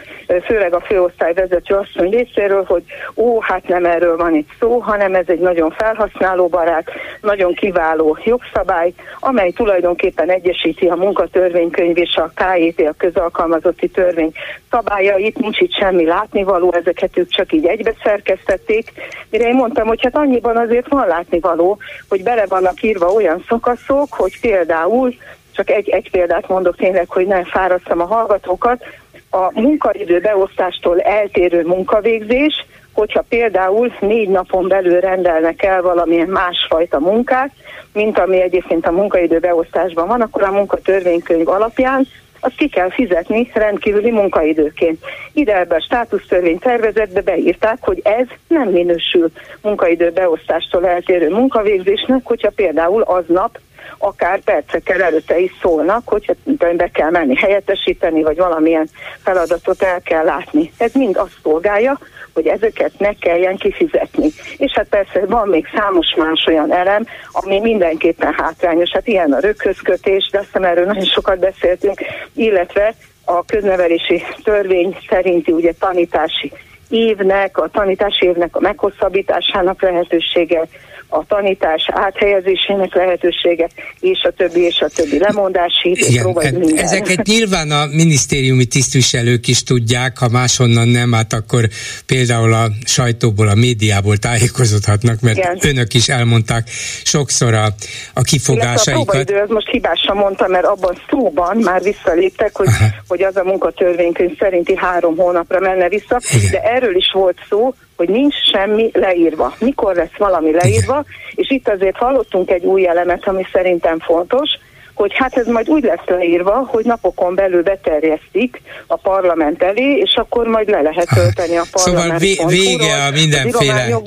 főleg a főosztály vezető asszony részéről, hogy ó, hát nem erről van itt szó, hanem ez egy nagyon felhasználóbarát, nagyon kiváló jogszabály, amely tulajdonképpen egyesíti a munkatörvénykönyv és a KIT, a közalkalmazotti törvény szabályait, nincs itt semmi látnivaló, ezeket ők csak így egybe szerkesztették. Mire én mondtam, hogy hát annyiban azért van látnivaló, hogy bele vannak írva olyan szakaszok, hogy például csak egy, egy példát mondok tényleg, hogy ne fárasztam a hallgatókat, a munkaidő beosztástól eltérő munkavégzés, hogyha például négy napon belül rendelnek el valamilyen másfajta munkát, mint ami egyébként a munkaidő beosztásban van, akkor a munkatörvénykönyv alapján azt ki kell fizetni rendkívüli munkaidőként. Ide ebbe a státusztörvény tervezetbe beírták, hogy ez nem minősül munkaidő beosztástól eltérő munkavégzésnek, hogyha például aznap akár percekkel előtte is szólnak, hogyha be kell menni helyettesíteni, vagy valamilyen feladatot el kell látni. Ez mind azt szolgálja, hogy ezeket ne kelljen kifizetni. És hát persze van még számos más olyan elem, ami mindenképpen hátrányos. Hát ilyen a röghözkötés, de aztán erről nagyon sokat beszéltünk, illetve a köznevelési törvény szerinti ugye tanítási évnek, a tanítási évnek a meghosszabbításának lehetősége, a tanítás áthelyezésének lehetősége, és a többi, és a többi lemondási Igen, e- minden. Ezeket nyilván a minisztériumi tisztviselők is tudják, ha máshonnan nem, hát akkor például a sajtóból, a médiából tájékozódhatnak, mert Igen. önök is elmondták sokszor a, a kifogásaikat. A most hibásan mondtam, mert abban szóban már visszaléptek, hogy, hogy az a munkatörvénykönyv szerinti három hónapra menne vissza, Igen. de erről is volt szó, hogy nincs semmi leírva. Mikor lesz valami leírva, és itt azért hallottunk egy új elemet, ami szerintem fontos, hogy hát ez majd úgy lesz leírva, hogy napokon belül beterjesztik a parlament elé, és akkor majd le lehet tölteni a parlament Szóval vége a mindenféle,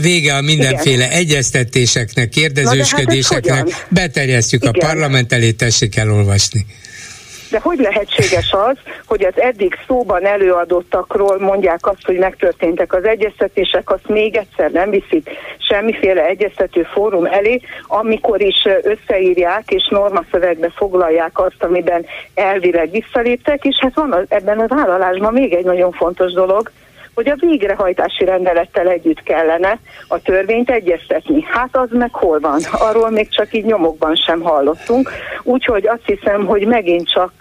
vége a mindenféle Igen. egyeztetéseknek, hát kérdezősködéseknek, hát beterjesztjük Igen. a parlament elé, tessék elolvasni. De hogy lehetséges az, hogy az eddig szóban előadottakról mondják azt, hogy megtörténtek az egyeztetések, azt még egyszer nem viszik semmiféle egyeztető fórum elé, amikor is összeírják és normaszövegbe foglalják azt, amiben elvileg visszaléptek, és hát van ebben a vállalásban még egy nagyon fontos dolog, hogy a végrehajtási rendelettel együtt kellene a törvényt egyeztetni. Hát az meg hol van? Arról még csak így nyomokban sem hallottunk. Úgyhogy azt hiszem, hogy megint csak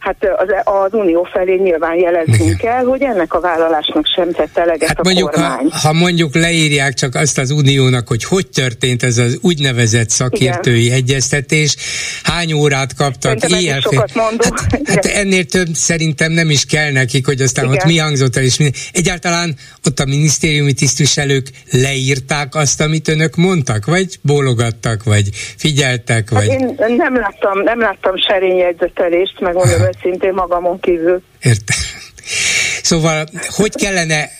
hát az, az Unió felé nyilván jeleznünk kell, hogy ennek a vállalásnak sem tett eleget hát a mondjuk, kormány. Ha, ha mondjuk leírják csak azt az Uniónak, hogy hogy történt ez az úgynevezett szakértői Igen. egyeztetés, hány órát kaptak, ilyen Hát, hát ennél több szerintem nem is kell nekik, hogy aztán Igen. ott mi hangzott el, és minden. Egyáltalán ott a minisztériumi tisztviselők leírták azt, amit önök mondtak, vagy bólogattak, vagy figyeltek, hát vagy... én nem láttam, nem láttam serényjegyzetelést, megmondom őszintén magamon kívül. Értem. Szóval, hogy kellene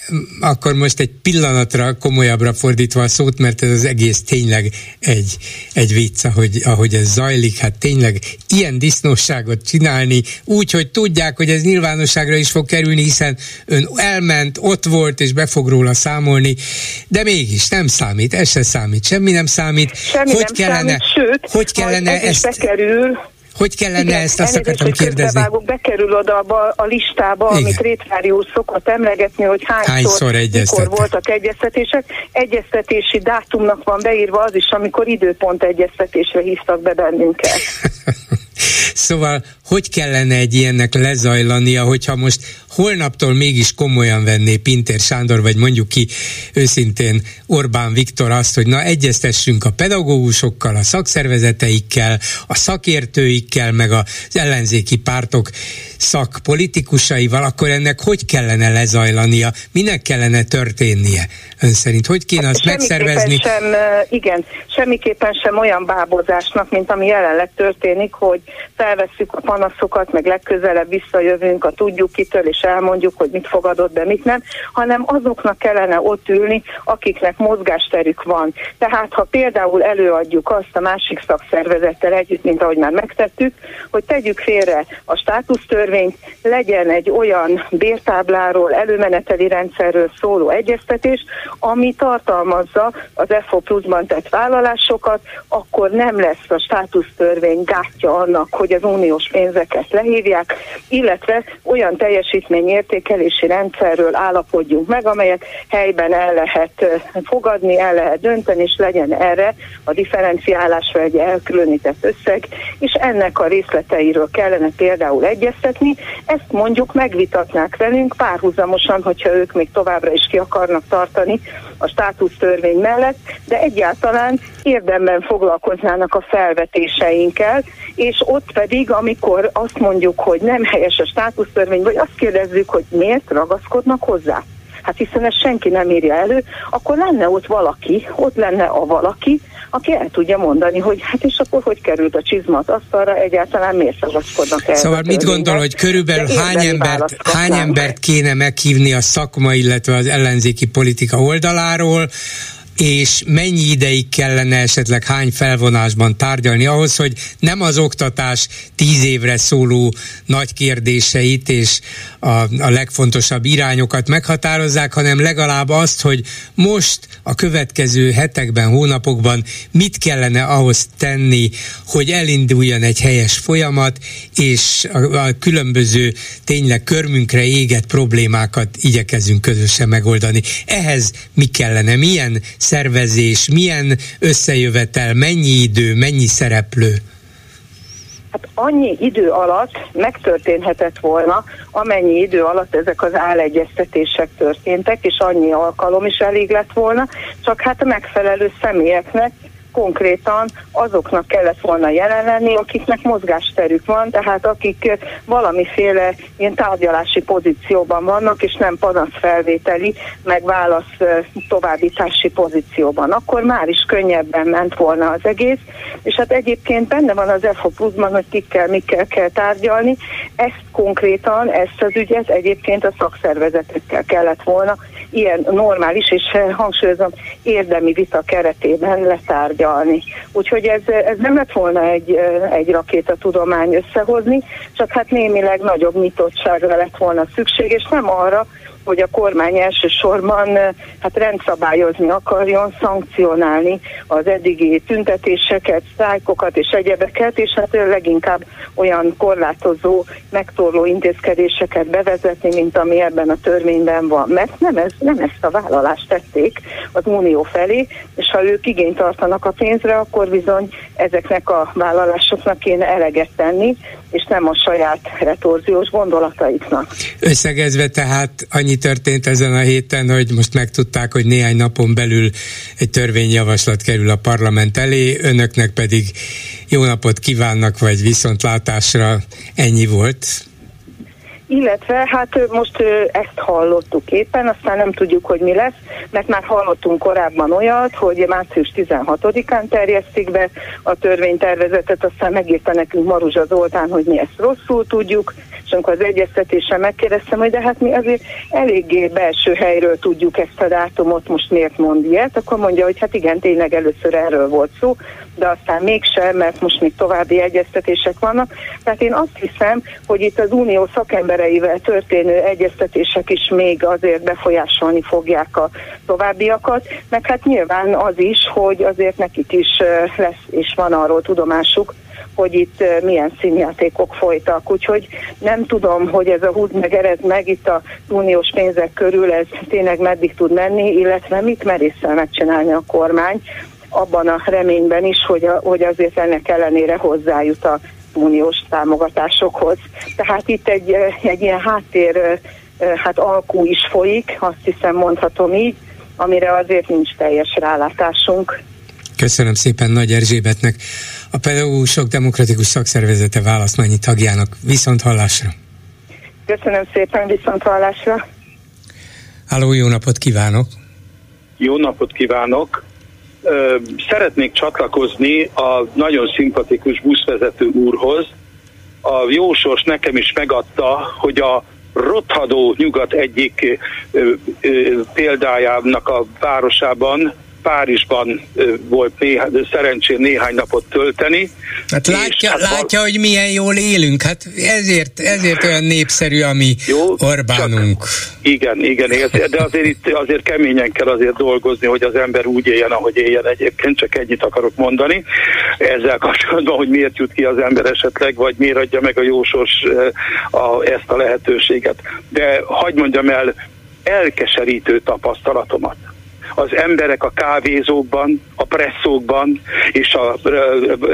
akkor most egy pillanatra komolyabbra fordítva a szót, mert ez az egész tényleg egy, egy vicc, ahogy, ahogy ez zajlik, hát tényleg ilyen disznóságot csinálni, úgy, hogy tudják, hogy ez nyilvánosságra is fog kerülni, hiszen ön elment, ott volt, és be fog róla számolni, de mégis nem számít, ez se számít, semmi nem számít. Semmi hogy nem kellene, számít, sőt, hogy kellene ez ezt... bekerül, hogy kellene Igen, ezt, azt akartam kérdezni. bekerül oda a, a listába, Igen. amit Rétvári úr szokott emlegetni, hogy hányszor, hányszor mikor voltak egyeztetések. Egyeztetési dátumnak van beírva az is, amikor időpont egyeztetésre hívtak be bennünket. Szóval hogy kellene egy ilyennek lezajlania, hogyha most holnaptól mégis komolyan venné Pintér Sándor, vagy mondjuk ki őszintén Orbán Viktor azt, hogy na egyeztessünk a pedagógusokkal, a szakszervezeteikkel, a szakértőikkel, meg az ellenzéki pártok szakpolitikusaival, akkor ennek hogy kellene lezajlania, minek kellene történnie? Ön szerint hogy kéne hát azt megszervezni? Sem, igen, semmiképpen sem olyan bábozásnak, mint ami jelenleg történik, hogy felvesszük a panaszokat, meg legközelebb visszajövünk, a tudjuk kitől, és elmondjuk, hogy mit fogadott be, mit nem, hanem azoknak kellene ott ülni, akiknek mozgásterük van. Tehát ha például előadjuk azt a másik szakszervezettel együtt, mint ahogy már megtettük, hogy tegyük félre a státusztörvényt, legyen egy olyan bértábláról, előmeneteli rendszerről szóló egyeztetés, ami tartalmazza az FO pluszban tett vállalásokat, akkor nem lesz a státusztörvény gátja annak, hogy hogy az uniós pénzeket lehívják, illetve olyan teljesítményértékelési rendszerről állapodjunk meg, amelyet helyben el lehet fogadni, el lehet dönteni, és legyen erre a differenciálásra egy elkülönített összeg, és ennek a részleteiről kellene például egyeztetni. Ezt mondjuk megvitatnák velünk párhuzamosan, hogyha ők még továbbra is ki akarnak tartani a státusztörvény mellett, de egyáltalán érdemben foglalkoznának a felvetéseinkkel, és ott pedig, amikor azt mondjuk, hogy nem helyes a státusztörvény, vagy azt kérdezzük, hogy miért ragaszkodnak hozzá, hát hiszen ezt senki nem írja elő, akkor lenne ott valaki, ott lenne a valaki, aki el tudja mondani, hogy hát és akkor hogy került a csizma az asztalra, egyáltalán miért szavazkodnak el. Szóval mit gondol, hogy körülbelül hány embert, hány embert kéne meghívni a szakma, illetve az ellenzéki politika oldaláról, és mennyi ideig kellene esetleg hány felvonásban tárgyalni ahhoz, hogy nem az oktatás tíz évre szóló nagy kérdéseit és a, a legfontosabb irányokat meghatározzák, hanem legalább azt, hogy most a következő hetekben, hónapokban mit kellene ahhoz tenni, hogy elinduljon egy helyes folyamat, és a, a különböző tényleg körmünkre égett problémákat igyekezünk közösen megoldani. Ehhez mi kellene, milyen szervezés, milyen összejövetel, mennyi idő, mennyi szereplő? Hát annyi idő alatt megtörténhetett volna, amennyi idő alatt ezek az állegyeztetések történtek, és annyi alkalom is elég lett volna, csak hát a megfelelő személyeknek konkrétan azoknak kellett volna jelen lenni, akiknek mozgásterük van, tehát akik valamiféle ilyen tárgyalási pozícióban vannak, és nem panaszfelvételi, meg válasz továbbítási pozícióban. Akkor már is könnyebben ment volna az egész, és hát egyébként benne van az EFO pluszban, hogy kikkel, mikkel kell tárgyalni. Ezt konkrétan, ezt az ügyet egyébként a szakszervezetekkel kellett volna ilyen normális és hangsúlyozom érdemi vita keretében letárgyalni. Úgyhogy ez, ez nem lett volna egy, egy tudomány összehozni, csak hát némileg nagyobb nyitottságra lett volna szükség, és nem arra, hogy a kormány elsősorban hát rendszabályozni akarjon, szankcionálni az eddigi tüntetéseket, sztrájkokat és egyebeket, és hát leginkább olyan korlátozó, megtorló intézkedéseket bevezetni, mint ami ebben a törvényben van. Mert nem, ez, nem ezt a vállalást tették az Unió felé, és ha ők igényt tartanak a pénzre, akkor bizony ezeknek a vállalásoknak kéne eleget tenni, és nem a saját retorziós gondolataiknak. Összegezve tehát annyi történt ezen a héten, hogy most megtudták, hogy néhány napon belül egy törvényjavaslat kerül a parlament elé, önöknek pedig jó napot kívánnak, vagy viszontlátásra ennyi volt. Illetve hát most ezt hallottuk éppen, aztán nem tudjuk, hogy mi lesz, mert már hallottunk korábban olyat, hogy március 16-án terjesztik be a törvénytervezetet, aztán megírta nekünk Maruzsa Zoltán, hogy mi ezt rosszul tudjuk, és amikor az egyeztetésen megkérdeztem, hogy de hát mi azért eléggé belső helyről tudjuk ezt a dátumot, most miért mond ilyet, akkor mondja, hogy hát igen, tényleg először erről volt szó, de aztán mégsem, mert most még további egyeztetések vannak. Tehát én azt hiszem, hogy itt az unió szakembereivel történő egyeztetések is még azért befolyásolni fogják a továbbiakat, meg hát nyilván az is, hogy azért nekik is lesz és van arról tudomásuk, hogy itt milyen színjátékok folytak. Úgyhogy nem tudom, hogy ez a húz meg ered meg itt a uniós pénzek körül, ez tényleg meddig tud menni, illetve mit merészel megcsinálni a kormány, abban a reményben is, hogy, a, hogy azért ennek ellenére hozzájut a uniós támogatásokhoz. Tehát itt egy, egy ilyen háttér hát alkú is folyik, azt hiszem mondhatom így, amire azért nincs teljes rálátásunk. Köszönöm szépen Nagy Erzsébetnek, a Pedagógusok Demokratikus Szakszervezete választmányi tagjának. Viszont hallásra! Köszönöm szépen, viszont hallásra! Háló, jó napot kívánok! Jó napot kívánok! Szeretnék csatlakozni a nagyon szimpatikus buszvezető úrhoz. A jósors nekem is megadta, hogy a rothadó nyugat egyik példájának a városában Párizsban volt néhány, szerencsén néhány napot tölteni. Hát látja, hát látja, hogy milyen jól élünk, hát ezért, ezért olyan népszerű a mi Jó, Orbánunk. Csak, igen, igen, de azért itt azért keményen kell azért dolgozni, hogy az ember úgy éljen, ahogy éljen egyébként, csak ennyit akarok mondani. Ezzel kapcsolatban, hogy miért jut ki az ember esetleg, vagy miért adja meg a jósors a, ezt a lehetőséget. De hagyd mondjam el, elkeserítő tapasztalatomat az emberek a kávézókban, a presszókban és a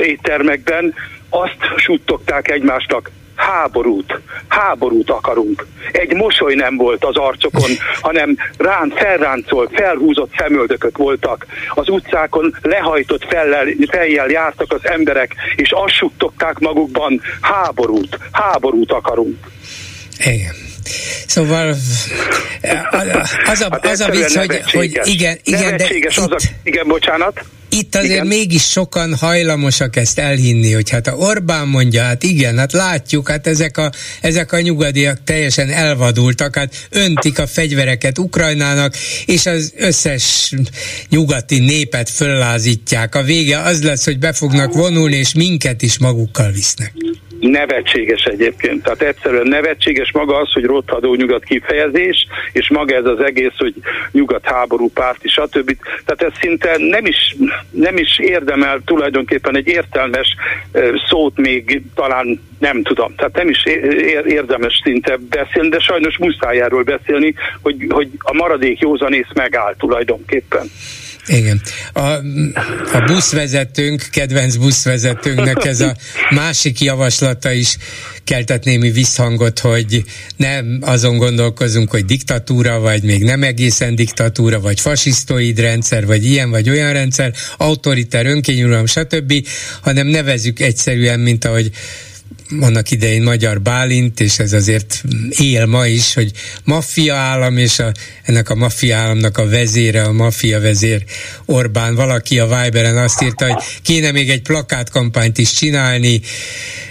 éttermekben azt suttogták egymásnak, háborút, háborút akarunk. Egy mosoly nem volt az arcokon, hanem rán, felráncolt, felhúzott szemöldökök voltak. Az utcákon lehajtott fellel, fejjel jártak az emberek, és azt suttogták magukban, háborút, háborút akarunk. Igen. Szóval az a, az a vicc, hogy, hogy igen, igen, de itt, az a, igen, bocsánat. Itt azért igen. mégis sokan hajlamosak ezt elhinni, hogy hát a Orbán mondja, hát igen, hát látjuk, hát ezek a, ezek a nyugadiak teljesen elvadultak, hát öntik a fegyvereket Ukrajnának, és az összes nyugati népet föllázítják. A vége az lesz, hogy be fognak vonulni, és minket is magukkal visznek nevetséges egyébként. Tehát egyszerűen nevetséges maga az, hogy rothadó nyugat kifejezés, és maga ez az egész, hogy nyugat háború párti, stb. Tehát ez szinte nem is, nem is érdemel tulajdonképpen egy értelmes szót még talán nem tudom. Tehát nem is érdemes szinte beszélni, de sajnos muszáj erről beszélni, hogy, hogy a maradék józanész megáll tulajdonképpen. Igen. A, a buszvezetőnk, kedvenc buszvezetőnknek ez a másik javaslata is keltett némi visszhangot, hogy nem azon gondolkozunk, hogy diktatúra, vagy még nem egészen diktatúra, vagy fasisztoid rendszer, vagy ilyen, vagy olyan rendszer, autoriter, önkényuralom, stb., hanem nevezük egyszerűen, mint ahogy annak idején Magyar Bálint, és ez azért él ma is, hogy maffia állam, és a, ennek a maffia államnak a vezére, a maffia vezér Orbán. Valaki a Viberen azt írta, hogy kéne még egy plakátkampányt is csinálni,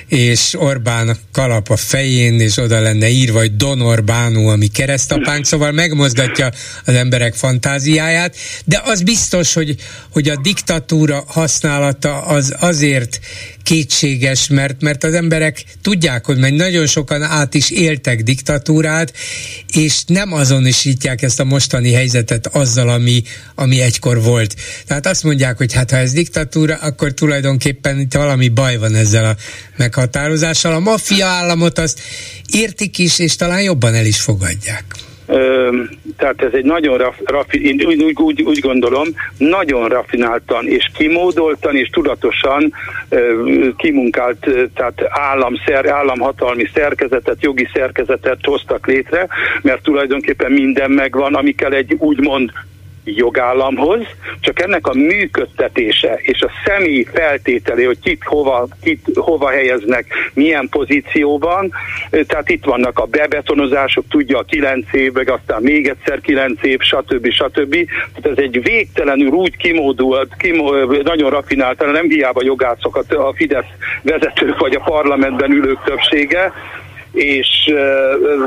és Orbán kalap a fején, és oda lenne írva, hogy Don Orbánú, ami keresztapánk, szóval megmozgatja az emberek fantáziáját, de az biztos, hogy, hogy a diktatúra használata az azért kétséges, mert, mert az emberek tudják, hogy meg nagyon sokan át is éltek diktatúrát, és nem azonosítják ezt a mostani helyzetet azzal, ami, ami egykor volt. Tehát azt mondják, hogy hát ha ez diktatúra, akkor tulajdonképpen itt valami baj van ezzel a meghatározással. A maffia államot azt értik is, és talán jobban el is fogadják. Ö, tehát ez egy nagyon raf, rafi, én úgy, úgy, úgy gondolom, nagyon rafináltan és kimódoltan és tudatosan ö, kimunkált, tehát államszer, államhatalmi szerkezetet, jogi szerkezetet hoztak létre, mert tulajdonképpen minden megvan, amikkel egy úgymond jogállamhoz, csak ennek a működtetése és a személy feltételi, hogy kit hova, kit hova helyeznek, milyen pozícióban, tehát itt vannak a bebetonozások, tudja a kilenc év, meg aztán még egyszer kilenc év, stb. stb. Tehát ez egy végtelenül úgy kimódult, kimó, nagyon rafinált, nem hiába jogászokat a Fidesz vezetők vagy a parlamentben ülők többsége, és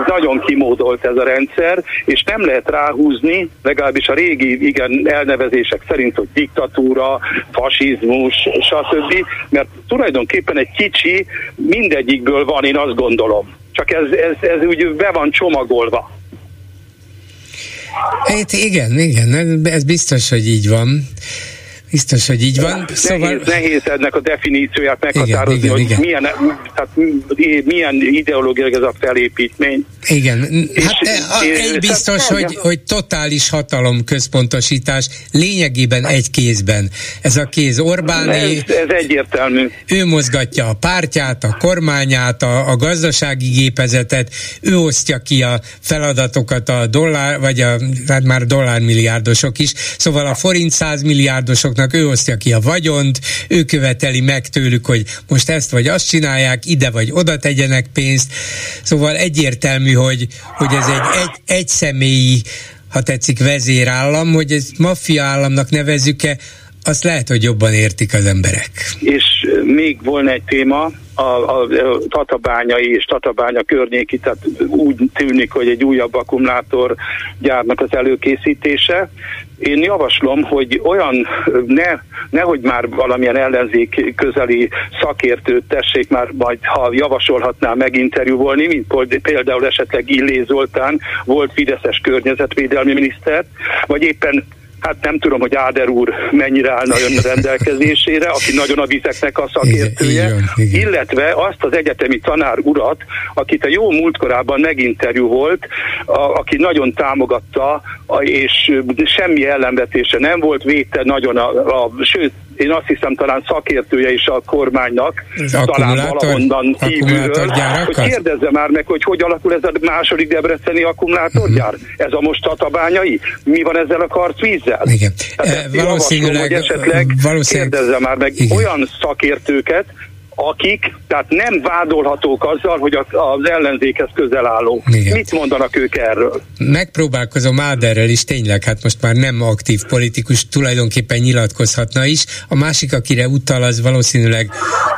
nagyon kimódolt ez a rendszer, és nem lehet ráhúzni, legalábbis a régi igen elnevezések szerint, hogy diktatúra, fasizmus, stb., mert tulajdonképpen egy kicsi mindegyikből van, én azt gondolom. Csak ez, ez, ez úgy be van csomagolva. Hát igen, igen, ez biztos, hogy így van. Biztos, hogy így van. Nehéz, szóval... nehéz ennek a definícióját meghatározni, igen, hogy igen. Milyen, tehát milyen ideológiai ez a felépítmény. Igen, és, hát és, egy biztos, tehát, hogy, hogy totális hatalom központosítás lényegében egy kézben. Ez a kéz Orbáné. Ez, ez egyértelmű. Ő mozgatja a pártját, a kormányát, a, a gazdasági gépezetet, ő osztja ki a feladatokat a dollár, vagy a, hát már dollármilliárdosok is, szóval a forint százmilliárdosok pártoknak, ő osztja ki a vagyont, ő követeli meg tőlük, hogy most ezt vagy azt csinálják, ide vagy oda tegyenek pénzt. Szóval egyértelmű, hogy, hogy ez egy, egy, egy személyi ha tetszik, vezérállam, hogy ez maffia államnak nevezzük-e, azt lehet, hogy jobban értik az emberek. És még volna egy téma, a, a, a tatabányai és tatabánya környéki, tehát úgy tűnik, hogy egy újabb akkumulátor gyárnak az előkészítése. Én javaslom, hogy olyan, ne, nehogy már valamilyen ellenzék közeli szakértőt tessék már majd, ha javasolhatná meginterjúvolni, mint például esetleg Illé Zoltán, volt Fideszes környezetvédelmi miniszter, vagy éppen Hát nem tudom, hogy Áder úr mennyire állna ön rendelkezésére, aki nagyon a vizeknek a szakértője, igen, igen. illetve azt az egyetemi tanár urat, akit a jó múltkorában meginterjú volt, a, aki nagyon támogatta, a, és semmi ellenvetése nem volt, védte nagyon, a, a, sőt, én azt hiszem talán szakértője is a kormánynak, az talán valahonnan kívülről, hogy kérdezze már meg, hogy hogy alakul ez a második debreceni akkumulátorgyár. Uh-huh. Ez a most tatabányai? Mi van ezzel a karcvízzel? Igen. Hát e, valószínűleg, hogy esetleg valószínűleg, kérdezze már meg igen. olyan szakértőket, akik tehát nem vádolhatók azzal, hogy az ellenzékhez közel álló. Igen. Mit mondanak ők erről? Megpróbálkozom Áderrel is, tényleg, hát most már nem aktív politikus, tulajdonképpen nyilatkozhatna is. A másik, akire utal, az valószínűleg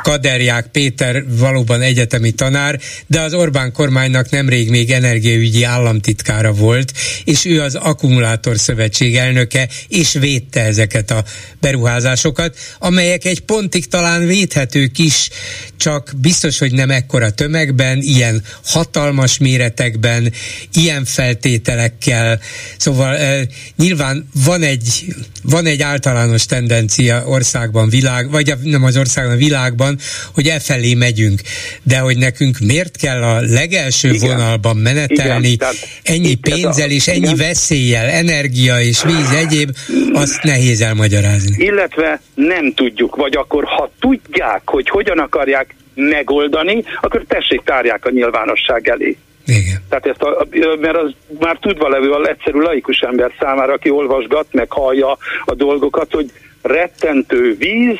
Kaderják Péter, valóban egyetemi tanár, de az Orbán kormánynak nemrég még energiaügyi államtitkára volt, és ő az Akkumulátor Szövetség elnöke, és védte ezeket a beruházásokat, amelyek egy pontig talán védhetők is, csak biztos, hogy nem ekkora tömegben, ilyen hatalmas méretekben, ilyen feltételekkel. Szóval e, nyilván van egy, van egy általános tendencia országban, világ, vagy nem az országban, a világban, hogy e felé megyünk. De hogy nekünk miért kell a legelső igen. vonalban menetelni, igen, ennyi pénzzel és ennyi igen. veszéllyel, energia és víz egyéb, azt nehéz elmagyarázni. Illetve nem tudjuk, vagy akkor ha tudják, hogy hogyan akarják megoldani, akkor tessék tárják a nyilvánosság elé. Igen. Tehát ezt a, mert az már tudva levő az egyszerű laikus ember számára, aki olvasgat, meg hallja a dolgokat, hogy rettentő víz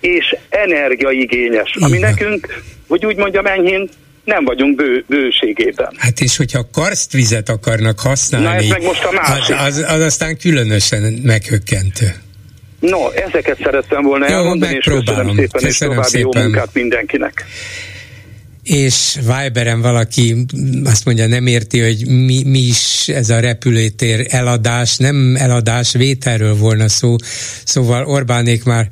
és energiaigényes, Igen. ami nekünk, hogy úgy mondjam enyhén, nem vagyunk bő, bőségében. Hát és hogyha karstvizet akarnak használni, Na ez meg most a másik. Az, az, az aztán különösen meghökkentő. No, ezeket szerettem volna jó, elmondani, és köszönöm szépen, köszönöm és további szépen. jó munkát mindenkinek. És Viberen valaki azt mondja, nem érti, hogy mi, mi is ez a repülőtér eladás, nem eladás, vételről volna szó, szóval Orbánék már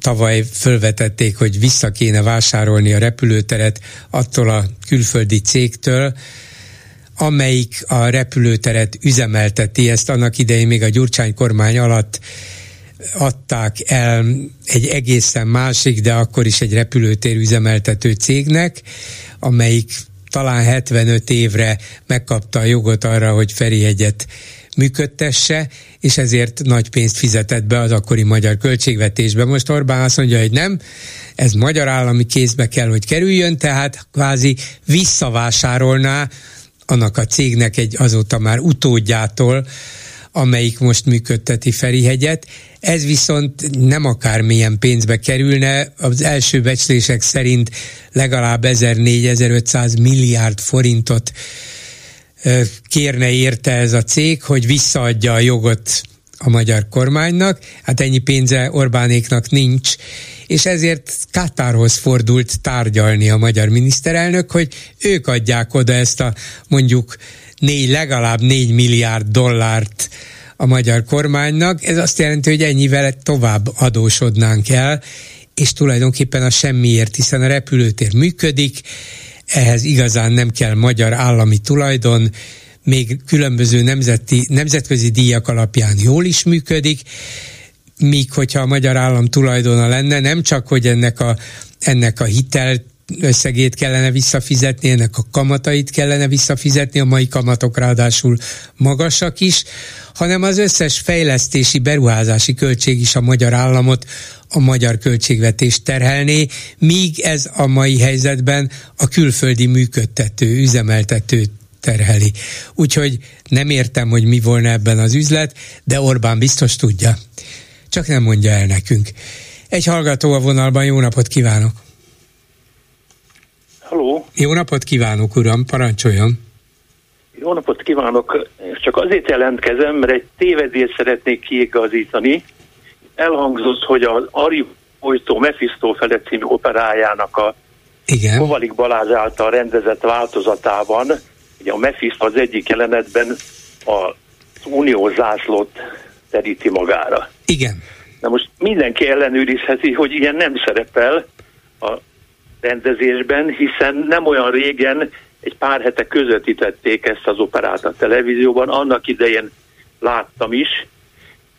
tavaly fölvetették, hogy vissza kéne vásárolni a repülőteret attól a külföldi cégtől, amelyik a repülőteret üzemelteti, ezt annak idején még a Gyurcsány kormány alatt adták el egy egészen másik, de akkor is egy repülőtér üzemeltető cégnek, amelyik talán 75 évre megkapta a jogot arra, hogy Ferihegyet működtesse, és ezért nagy pénzt fizetett be az akkori magyar költségvetésbe. Most Orbán azt mondja, hogy nem, ez magyar állami kézbe kell, hogy kerüljön, tehát kvázi visszavásárolná annak a cégnek egy azóta már utódjától, amelyik most működteti Ferihegyet. Ez viszont nem akármilyen pénzbe kerülne, az első becslések szerint legalább 1400-1500 milliárd forintot kérne érte ez a cég, hogy visszaadja a jogot a magyar kormánynak, hát ennyi pénze Orbánéknak nincs, és ezért Katárhoz fordult tárgyalni a magyar miniszterelnök, hogy ők adják oda ezt a mondjuk négy, legalább 4 milliárd dollárt a magyar kormánynak. Ez azt jelenti, hogy ennyivel tovább adósodnánk el, és tulajdonképpen a semmiért, hiszen a repülőtér működik, ehhez igazán nem kell magyar állami tulajdon, még különböző nemzeti, nemzetközi díjak alapján jól is működik, míg hogyha a magyar állam tulajdona lenne, nem csak, hogy ennek a, ennek a hitelt összegét kellene visszafizetni, ennek a kamatait kellene visszafizetni, a mai kamatok ráadásul magasak is, hanem az összes fejlesztési, beruházási költség is a magyar államot, a magyar költségvetést terhelné, míg ez a mai helyzetben a külföldi működtető, üzemeltető terheli. Úgyhogy nem értem, hogy mi volna ebben az üzlet, de Orbán biztos tudja. Csak nem mondja el nekünk. Egy hallgató a vonalban, jó napot kívánok! Halló! Jó napot kívánok, uram, parancsoljon! Jó napot kívánok! Csak azért jelentkezem, mert egy tévedést szeretnék kiigazítani. Elhangzott, hogy az Ari Folytó Mephisto Fele című operájának a Igen. Kovalik Balázs által rendezett változatában, ugye a Mephisto az egyik jelenetben az unió zászlót teríti magára. Igen. Na most mindenki ellenőrizheti, hogy ilyen nem szerepel a rendezésben, hiszen nem olyan régen, egy pár hete közvetítették ezt az operát a televízióban, annak idején láttam is,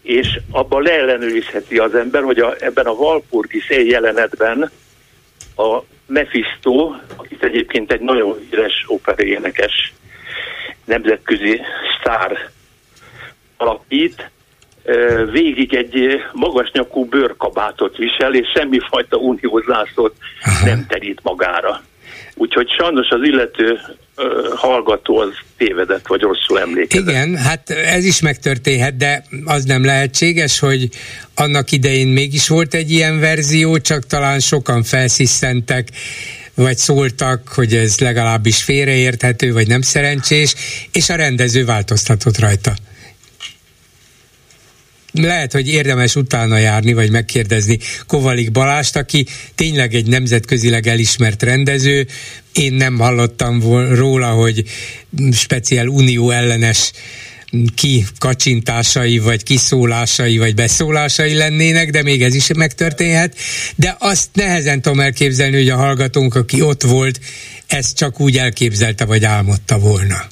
és abban leellenőrizheti az ember, hogy a, ebben a Valpurgi szél jelenetben a Mephisto, akit egyébként egy nagyon híres operénekes nemzetközi sztár alapít, végig egy magas nyakú bőrkabátot visel, és semmifajta uniózászot nem terít magára. Úgyhogy sajnos az illető hallgató az tévedett, vagy rosszul emlékezett. Igen, hát ez is megtörténhet, de az nem lehetséges, hogy annak idején mégis volt egy ilyen verzió, csak talán sokan felsziszentek, vagy szóltak, hogy ez legalábbis félreérthető, vagy nem szerencsés, és a rendező változtatott rajta lehet, hogy érdemes utána járni, vagy megkérdezni Kovalik Balást, aki tényleg egy nemzetközileg elismert rendező. Én nem hallottam róla, hogy speciál unió ellenes ki kacsintásai, vagy kiszólásai, vagy beszólásai lennének, de még ez is megtörténhet. De azt nehezen tudom elképzelni, hogy a hallgatónk, aki ott volt, ezt csak úgy elképzelte, vagy álmodta volna.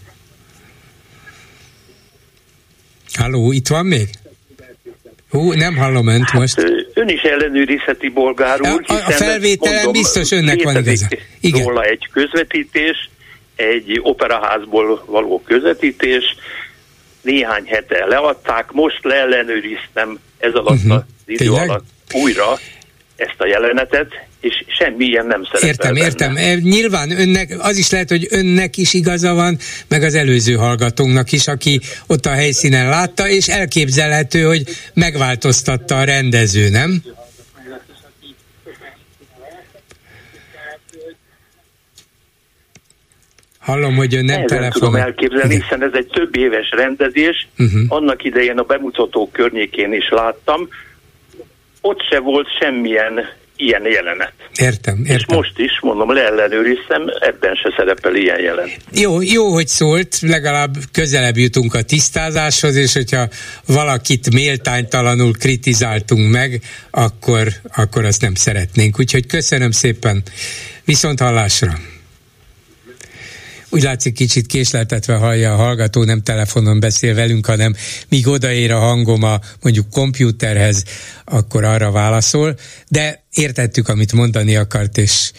Halló, itt van még? Hú, nem hallom önt most. Hát, ön is ellenőrizheti bolgárul. A, a felvételen mondom, biztos önnek van igaza. Igen. Róla egy közvetítés, egy operaházból való közvetítés, néhány hete leadták, most leellenőriztem ez alatt uh-huh. az idő Tényleg? alatt újra ezt a jelenetet, és semmi ilyen nem szerepel Értem, benne. értem. E, nyilván önnek, az is lehet, hogy önnek is igaza van, meg az előző hallgatónknak is, aki ott a helyszínen látta, és elképzelhető, hogy megváltoztatta a rendező, nem? Hallom, hogy ön nem telefonál. tudom elképzelni, Igen. hiszen ez egy több éves rendezés. Uh-huh. Annak idején a bemutató környékén is láttam. Ott se volt semmilyen ilyen jelenet. Értem, értem. És most is, mondom, leellenőriztem, ebben se szerepel ilyen jelenet. Jó, jó, hogy szólt, legalább közelebb jutunk a tisztázáshoz, és hogyha valakit méltánytalanul kritizáltunk meg, akkor, akkor azt nem szeretnénk. Úgyhogy köszönöm szépen, viszont hallásra! Úgy látszik kicsit késleltetve hallja a hallgató, nem telefonon beszél velünk, hanem míg odaér a hangom a mondjuk kompjúterhez, akkor arra válaszol, de értettük, amit mondani akart, és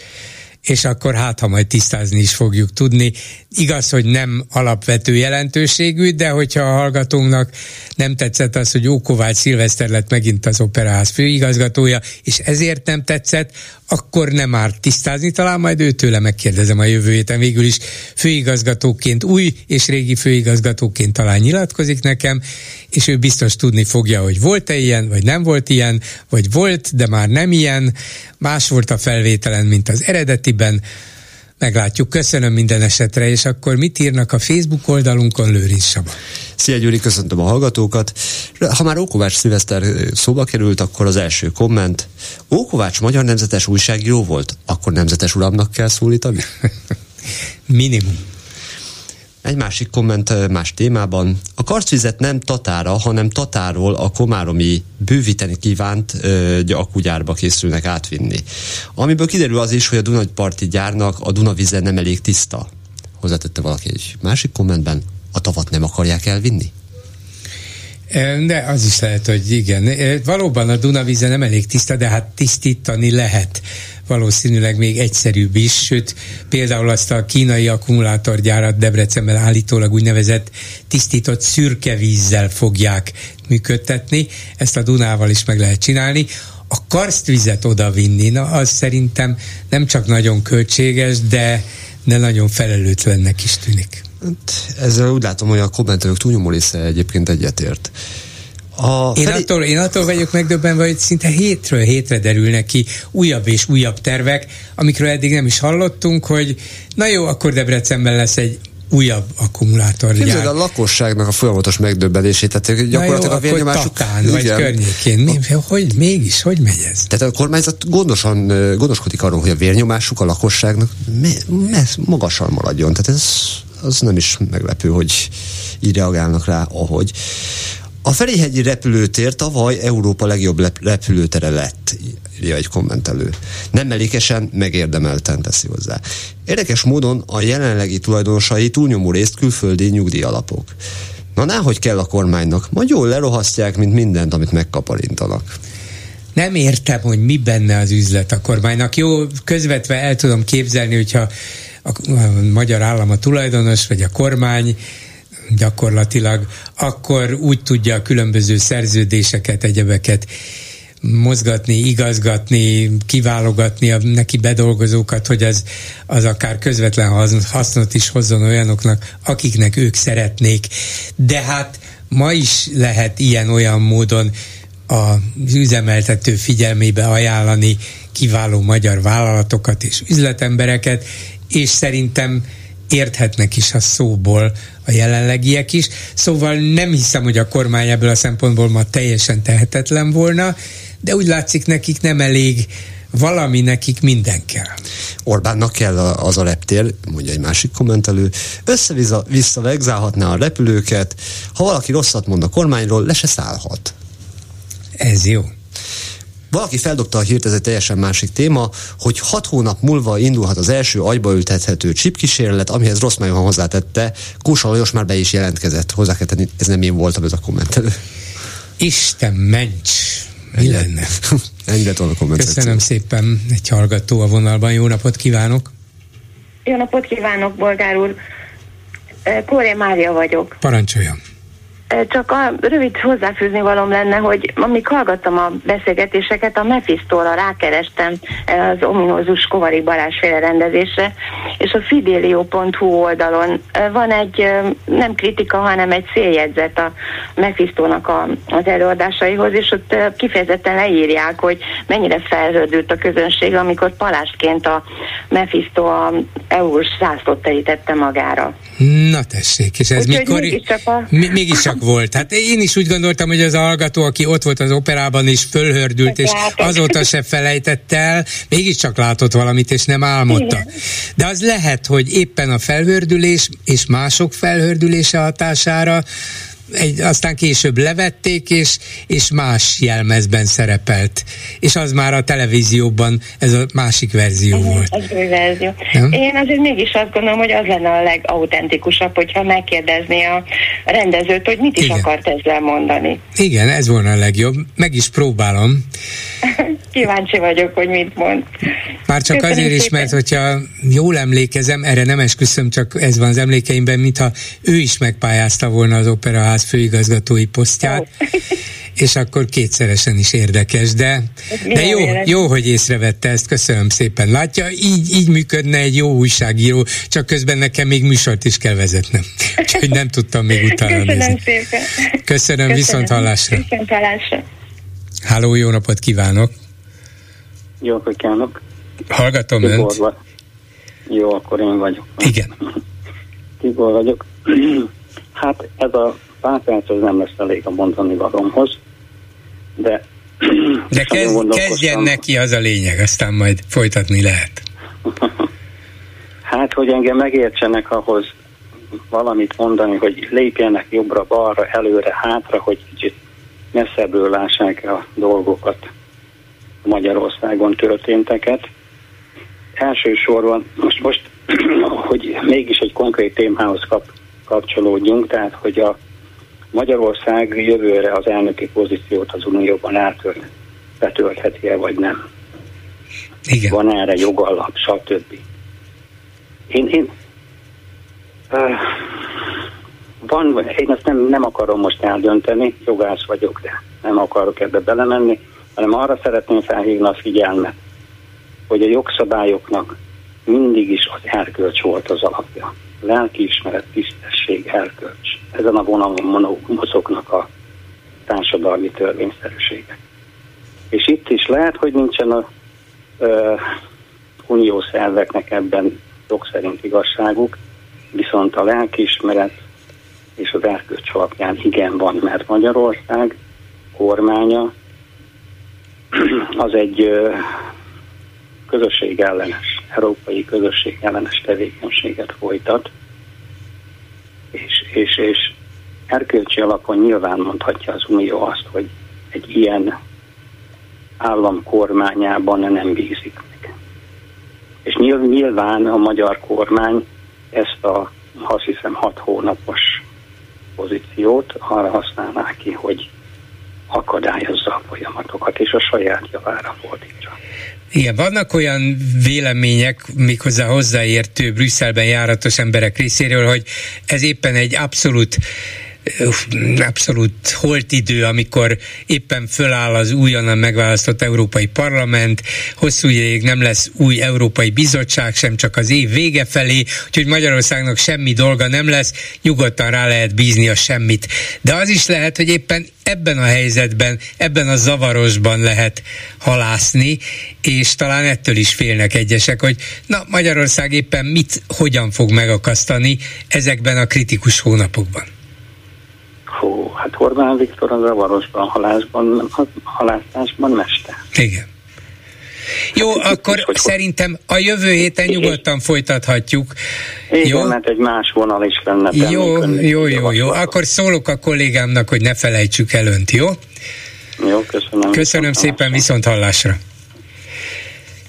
és akkor hát, ha majd tisztázni is fogjuk tudni. Igaz, hogy nem alapvető jelentőségű, de hogyha a hallgatónknak nem tetszett az, hogy Ókovács Szilveszter lett megint az Operaház főigazgatója, és ezért nem tetszett, akkor nem már tisztázni, talán majd őtőle megkérdezem a jövő héten. Végül is főigazgatóként, új és régi főigazgatóként talán nyilatkozik nekem, és ő biztos tudni fogja, hogy volt-e ilyen, vagy nem volt ilyen, vagy volt, de már nem ilyen. Más volt a felvételen, mint az eredetiben. Meglátjuk. Köszönöm minden esetre, és akkor mit írnak a Facebook oldalunkon Lőrinc Saba? Szia Gyuri, köszöntöm a hallgatókat. Ha már Ókovács Szilveszter szóba került, akkor az első komment. Ókovács magyar nemzetes újságíró volt? Akkor nemzetes uramnak kell szólítani? Minimum. Egy másik komment más témában. A karcvizet nem Tatára, hanem Tatáról a komáromi bővíteni kívánt ö, akugyárba készülnek átvinni. Amiből kiderül az is, hogy a Dunaparti gyárnak a Dunavize nem elég tiszta. Hozzátette valaki egy másik kommentben. A tavat nem akarják elvinni? De az is lehet, hogy igen. Valóban a Dunavíze nem elég tiszta, de hát tisztítani lehet valószínűleg még egyszerűbb is, sőt például azt a kínai akkumulátorgyárat Debrecenben állítólag úgynevezett tisztított szürke vízzel fogják működtetni, ezt a Dunával is meg lehet csinálni. A karstvizet odavinni, na az szerintem nem csak nagyon költséges, de, de nagyon felelőtlennek is tűnik. Hát, ezzel úgy látom, hogy a kommentelők túlnyomó része egyébként egyetért. A én, felé... attól, én attól vagyok megdöbbenve, hogy szinte hétről hétre derülnek ki újabb és újabb tervek, amikről eddig nem is hallottunk, hogy na jó, akkor Debrecenben lesz egy újabb akkumulátor. Képzeld a lakosságnak a folyamatos megdöbbenését, tehát gyakorlatilag jó, a vérnyomásuk... Tatán, vagy környékén. Mi, hogy mégis, hogy megy ez? Tehát a kormányzat gondosan gondoskodik arról, hogy a vérnyomásuk a lakosságnak me, me, magasan maradjon. Tehát ez az nem is meglepő, hogy így reagálnak rá, ahogy. A Ferihegyi repülőtér tavaly Európa legjobb repülőtere lett, írja egy kommentelő. Nem mellékesen, megérdemelten teszi hozzá. Érdekes módon a jelenlegi tulajdonosai túlnyomó részt külföldi nyugdíjalapok. Na náhogy kell a kormánynak, majd jól lerohasztják, mint mindent, amit megkaparintanak nem értem, hogy mi benne az üzlet a kormánynak. Jó, közvetve el tudom képzelni, hogyha a, a magyar állam a tulajdonos, vagy a kormány, gyakorlatilag, akkor úgy tudja a különböző szerződéseket, egyebeket mozgatni, igazgatni, kiválogatni a neki bedolgozókat, hogy az, az akár közvetlen hasznot is hozzon olyanoknak, akiknek ők szeretnék. De hát ma is lehet ilyen-olyan módon az üzemeltető figyelmébe ajánlani kiváló magyar vállalatokat és üzletembereket, és szerintem érthetnek is a szóból a jelenlegiek is. Szóval nem hiszem, hogy a kormány ebből a szempontból ma teljesen tehetetlen volna, de úgy látszik nekik nem elég valami nekik minden kell. Orbánnak kell az a reptér, mondja egy másik kommentelő, össze-vissza vegzálhatná a repülőket, ha valaki rosszat mond a kormányról, le se szállhat. Ez jó. Valaki feldobta a hírt, ez egy teljesen másik téma, hogy hat hónap múlva indulhat az első agyba ültethető kísérlet, amihez rossz van hozzátette. Kósa Lajos már be is jelentkezett. Hozzá kell tenni, ez nem én voltam, ez a kommentelő. Isten ments! Mi Ennyi lenne? Ennyi lett volna a Köszönöm szépen, egy hallgató a vonalban. Jó napot kívánok! Jó napot kívánok, Bolgár úr! Kóré Mária vagyok. Parancsoljon! Csak a rövid hozzáfűzni valom lenne, hogy amíg hallgattam a beszélgetéseket, a Mephistóra rákerestem az ominózus Kovari Balázs rendezésre, és a fidelio.hu oldalon van egy nem kritika, hanem egy széljegyzet a Mephistónak a, az előadásaihoz, és ott kifejezetten leírják, hogy mennyire felhődült a közönség, amikor palástként a Mephisto a EU-s zászlót terítette magára. Na tessék, és ez Úgy, mikor... Mégiscsak, a... mégiscsak volt. Hát én is úgy gondoltam, hogy az a hallgató, aki ott volt az operában és fölhördült, és azóta se felejtett el, mégiscsak látott valamit, és nem álmodta. De az lehet, hogy éppen a felhördülés és mások felhördülése hatására egy, aztán később levették, és, és más jelmezben szerepelt. És az már a televízióban ez a másik verzió uh-huh, volt. Az új verzió. Nem? Én azért mégis azt gondolom, hogy az lenne a legautentikusabb, hogyha megkérdezné a rendezőt, hogy mit is Igen. akart ezzel mondani. Igen, ez volna a legjobb. Meg is próbálom. Kíváncsi vagyok, hogy mit mond. Már csak Köszönöm azért is, mert hogyha jól emlékezem, erre nem esküszöm, csak ez van az emlékeimben, mintha ő is megpályázta volna az operaház főigazgatói posztját. Oh. és akkor kétszeresen is érdekes, de, de jó, jó, hogy észrevette ezt, köszönöm szépen. Látja, így, így működne egy jó újságíró, csak közben nekem még műsort is kell vezetnem. Úgyhogy nem tudtam még utána Köszönöm nézni. szépen. Köszönöm, Köszönöm. viszont hallásra. Viszont hallásra. Háló, jó napot kívánok! Jó napot kívánok! Hallgatom Tibor önt. Vagy. Jó, akkor én vagyok. Igen. Tibor vagyok. Hát ez a pár perc az nem lesz elég a mondani valomhoz, de de kezd, kezdjen neki, az a lényeg, aztán majd folytatni lehet. hát, hogy engem megértsenek ahhoz valamit mondani, hogy lépjenek jobbra-balra, előre, hátra, hogy kicsit messzebbről lássák a dolgokat, Magyarországon történteket. Elsősorban most, most hogy mégis egy konkrét témához kap, kapcsolódjunk, tehát hogy a Magyarország jövőre az elnöki pozíciót az Unióban eltölt, betöltheti-e vagy nem. Igen. Van erre jogalap, stb. Én, én uh, van, én ezt nem, nem akarom most eldönteni, jogász vagyok, de nem akarok ebbe belemenni, hanem arra szeretném felhívni a figyelmet, hogy a jogszabályoknak mindig is az erkölcs volt az alapja. Lelkiismeret, tisztesség, erkölcs. Ezen a vonalon mozognak a társadalmi törvényszerűségek. És itt is lehet, hogy nincsen a ö, uniós szerveknek ebben jog szerint igazságuk, viszont a lelkiismeret és az erkölcs alapján igen van, mert Magyarország kormánya az egy közösség ellenes, európai közösség ellenes tevékenységet folytat, és, és, és erkölcsi alapon nyilván mondhatja az Unió azt, hogy egy ilyen állam kormányában nem bízik meg. És nyilván a magyar kormány ezt a, azt hiszem, hat hónapos pozíciót arra használná ki, hogy akadályozza a folyamatokat, és a saját javára fordítsa. Igen, vannak olyan vélemények, méghozzá hozzáértő Brüsszelben járatos emberek részéről, hogy ez éppen egy abszolút abszolút holt idő, amikor éppen föláll az újonnan megválasztott Európai Parlament, hosszú ideig nem lesz új Európai Bizottság, sem csak az év vége felé, úgyhogy Magyarországnak semmi dolga nem lesz, nyugodtan rá lehet bízni a semmit. De az is lehet, hogy éppen ebben a helyzetben, ebben a zavarosban lehet halászni, és talán ettől is félnek egyesek, hogy na Magyarország éppen mit, hogyan fog megakasztani ezekben a kritikus hónapokban. Fú, hát Orbán Viktor az zavarosban, halásban, halászásban mester. Igen. Jó, hát, akkor hogy szerintem a jövő héten nyugodtan folytathatjuk. Igen, jó? mert egy más vonal is lenne. Jó, jó, jó, jó. Akkor szólok a kollégámnak, hogy ne felejtsük el önt, jó? Jó, köszönöm. Köszönöm szépen, viszont hallásra.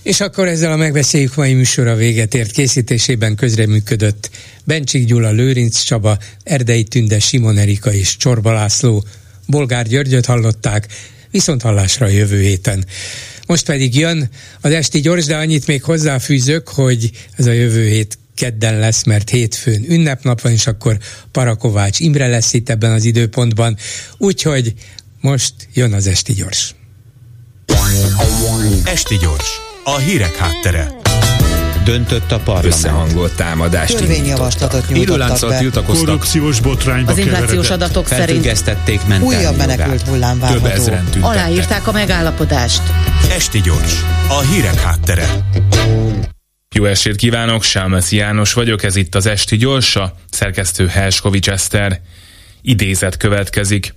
És akkor ezzel a megbeszéljük mai műsora véget ért készítésében közreműködött Bencsik Gyula, Lőrinc Csaba, Erdei Tünde, Simon Erika és Csorba László. Bolgár Györgyöt hallották, viszont hallásra a jövő héten. Most pedig jön az esti gyors, de annyit még hozzáfűzök, hogy ez a jövő hét kedden lesz, mert hétfőn ünnepnap van, és akkor Parakovács Imre lesz itt ebben az időpontban. Úgyhogy most jön az esti gyors. Esti gyors, a hírek háttere döntött a parlament. Összehangolt támadást Törvényjavaslatot nyújtottak be. tiltakoztak. Korrupciós botrányba Az inflációs adatok szerint újabb menekült hullám várható. Aláírták a megállapodást. Esti gyors, a hírek háttere. Jó estét kívánok, Sámeszi János vagyok, ez itt az Esti Gyorsa, szerkesztő Helskovics Eszter. Idézet következik.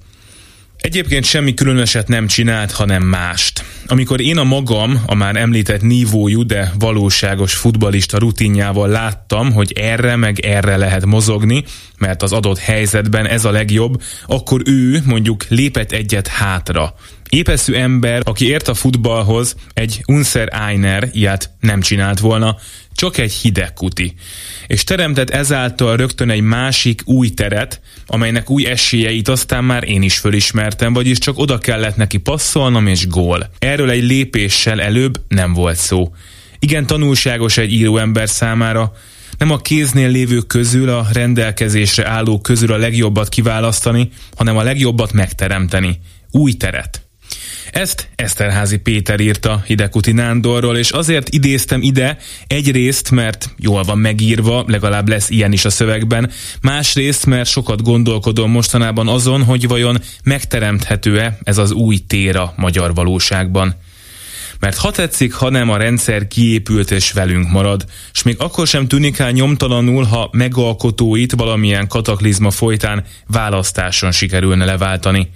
Egyébként semmi különöset nem csinált, hanem mást. Amikor én a magam, a már említett nívójú, de valóságos futbalista rutinjával láttam, hogy erre meg erre lehet mozogni, mert az adott helyzetben ez a legjobb, akkor ő mondjuk lépett egyet hátra. Épeszű ember, aki ért a futballhoz, egy Unser Einer ilyet nem csinált volna, csak egy hideg kuti. És teremtett ezáltal rögtön egy másik új teret, amelynek új esélyeit aztán már én is fölismertem, vagyis csak oda kellett neki passzolnom és gól. Erről egy lépéssel előbb nem volt szó. Igen tanulságos egy író ember számára, nem a kéznél lévő közül, a rendelkezésre álló közül a legjobbat kiválasztani, hanem a legjobbat megteremteni. Új teret. Ezt Eszterházi Péter írta Hidekuti Nándorról, és azért idéztem ide egyrészt, mert jól van megírva, legalább lesz ilyen is a szövegben, másrészt, mert sokat gondolkodom mostanában azon, hogy vajon megteremthető-e ez az új tér a magyar valóságban mert ha tetszik, ha nem a rendszer kiépült és velünk marad, és még akkor sem tűnik el nyomtalanul, ha megalkotóit valamilyen kataklizma folytán választáson sikerülne leváltani.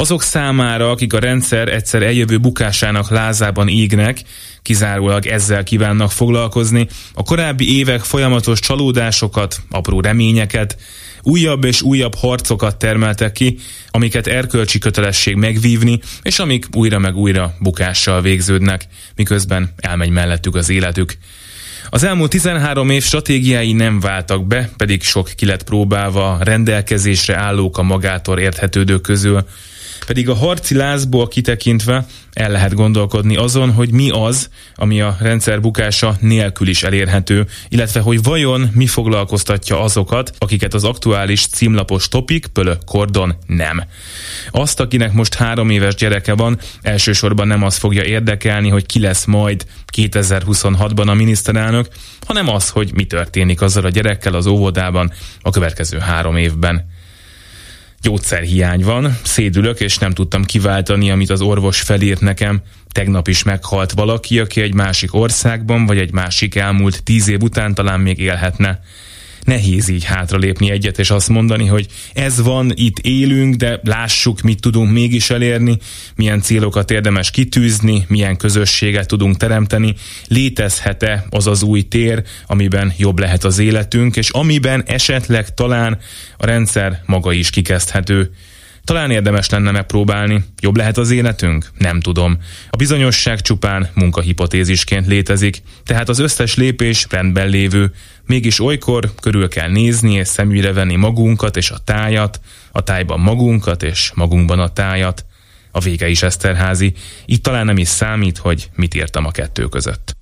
Azok számára, akik a rendszer egyszer eljövő bukásának lázában égnek, kizárólag ezzel kívánnak foglalkozni, a korábbi évek folyamatos csalódásokat, apró reményeket, újabb és újabb harcokat termeltek ki, amiket erkölcsi kötelesség megvívni, és amik újra meg újra bukással végződnek, miközben elmegy mellettük az életük. Az elmúlt 13 év stratégiái nem váltak be, pedig sok ki próbálva rendelkezésre állók a magától érthetődők közül, pedig a harci lázból kitekintve el lehet gondolkodni azon, hogy mi az, ami a rendszer bukása nélkül is elérhető, illetve hogy vajon mi foglalkoztatja azokat, akiket az aktuális címlapos topik, pölö, kordon nem. Azt, akinek most három éves gyereke van, elsősorban nem az fogja érdekelni, hogy ki lesz majd 2026-ban a miniszterelnök, hanem az, hogy mi történik azzal a gyerekkel az óvodában a következő három évben gyógyszerhiány van, szédülök, és nem tudtam kiváltani, amit az orvos felírt nekem. Tegnap is meghalt valaki, aki egy másik országban, vagy egy másik elmúlt tíz év után talán még élhetne. Nehéz így hátralépni egyet, és azt mondani, hogy ez van, itt élünk, de lássuk, mit tudunk mégis elérni, milyen célokat érdemes kitűzni, milyen közösséget tudunk teremteni, létezhet-e az az új tér, amiben jobb lehet az életünk, és amiben esetleg talán a rendszer maga is kikezdhető. Talán érdemes lenne megpróbálni. Jobb lehet az életünk? Nem tudom. A bizonyosság csupán munkahipotézisként létezik, tehát az összes lépés rendben lévő. Mégis olykor körül kell nézni és szemügyre venni magunkat és a tájat, a tájban magunkat és magunkban a tájat. A vége is Eszterházi. Itt talán nem is számít, hogy mit írtam a kettő között.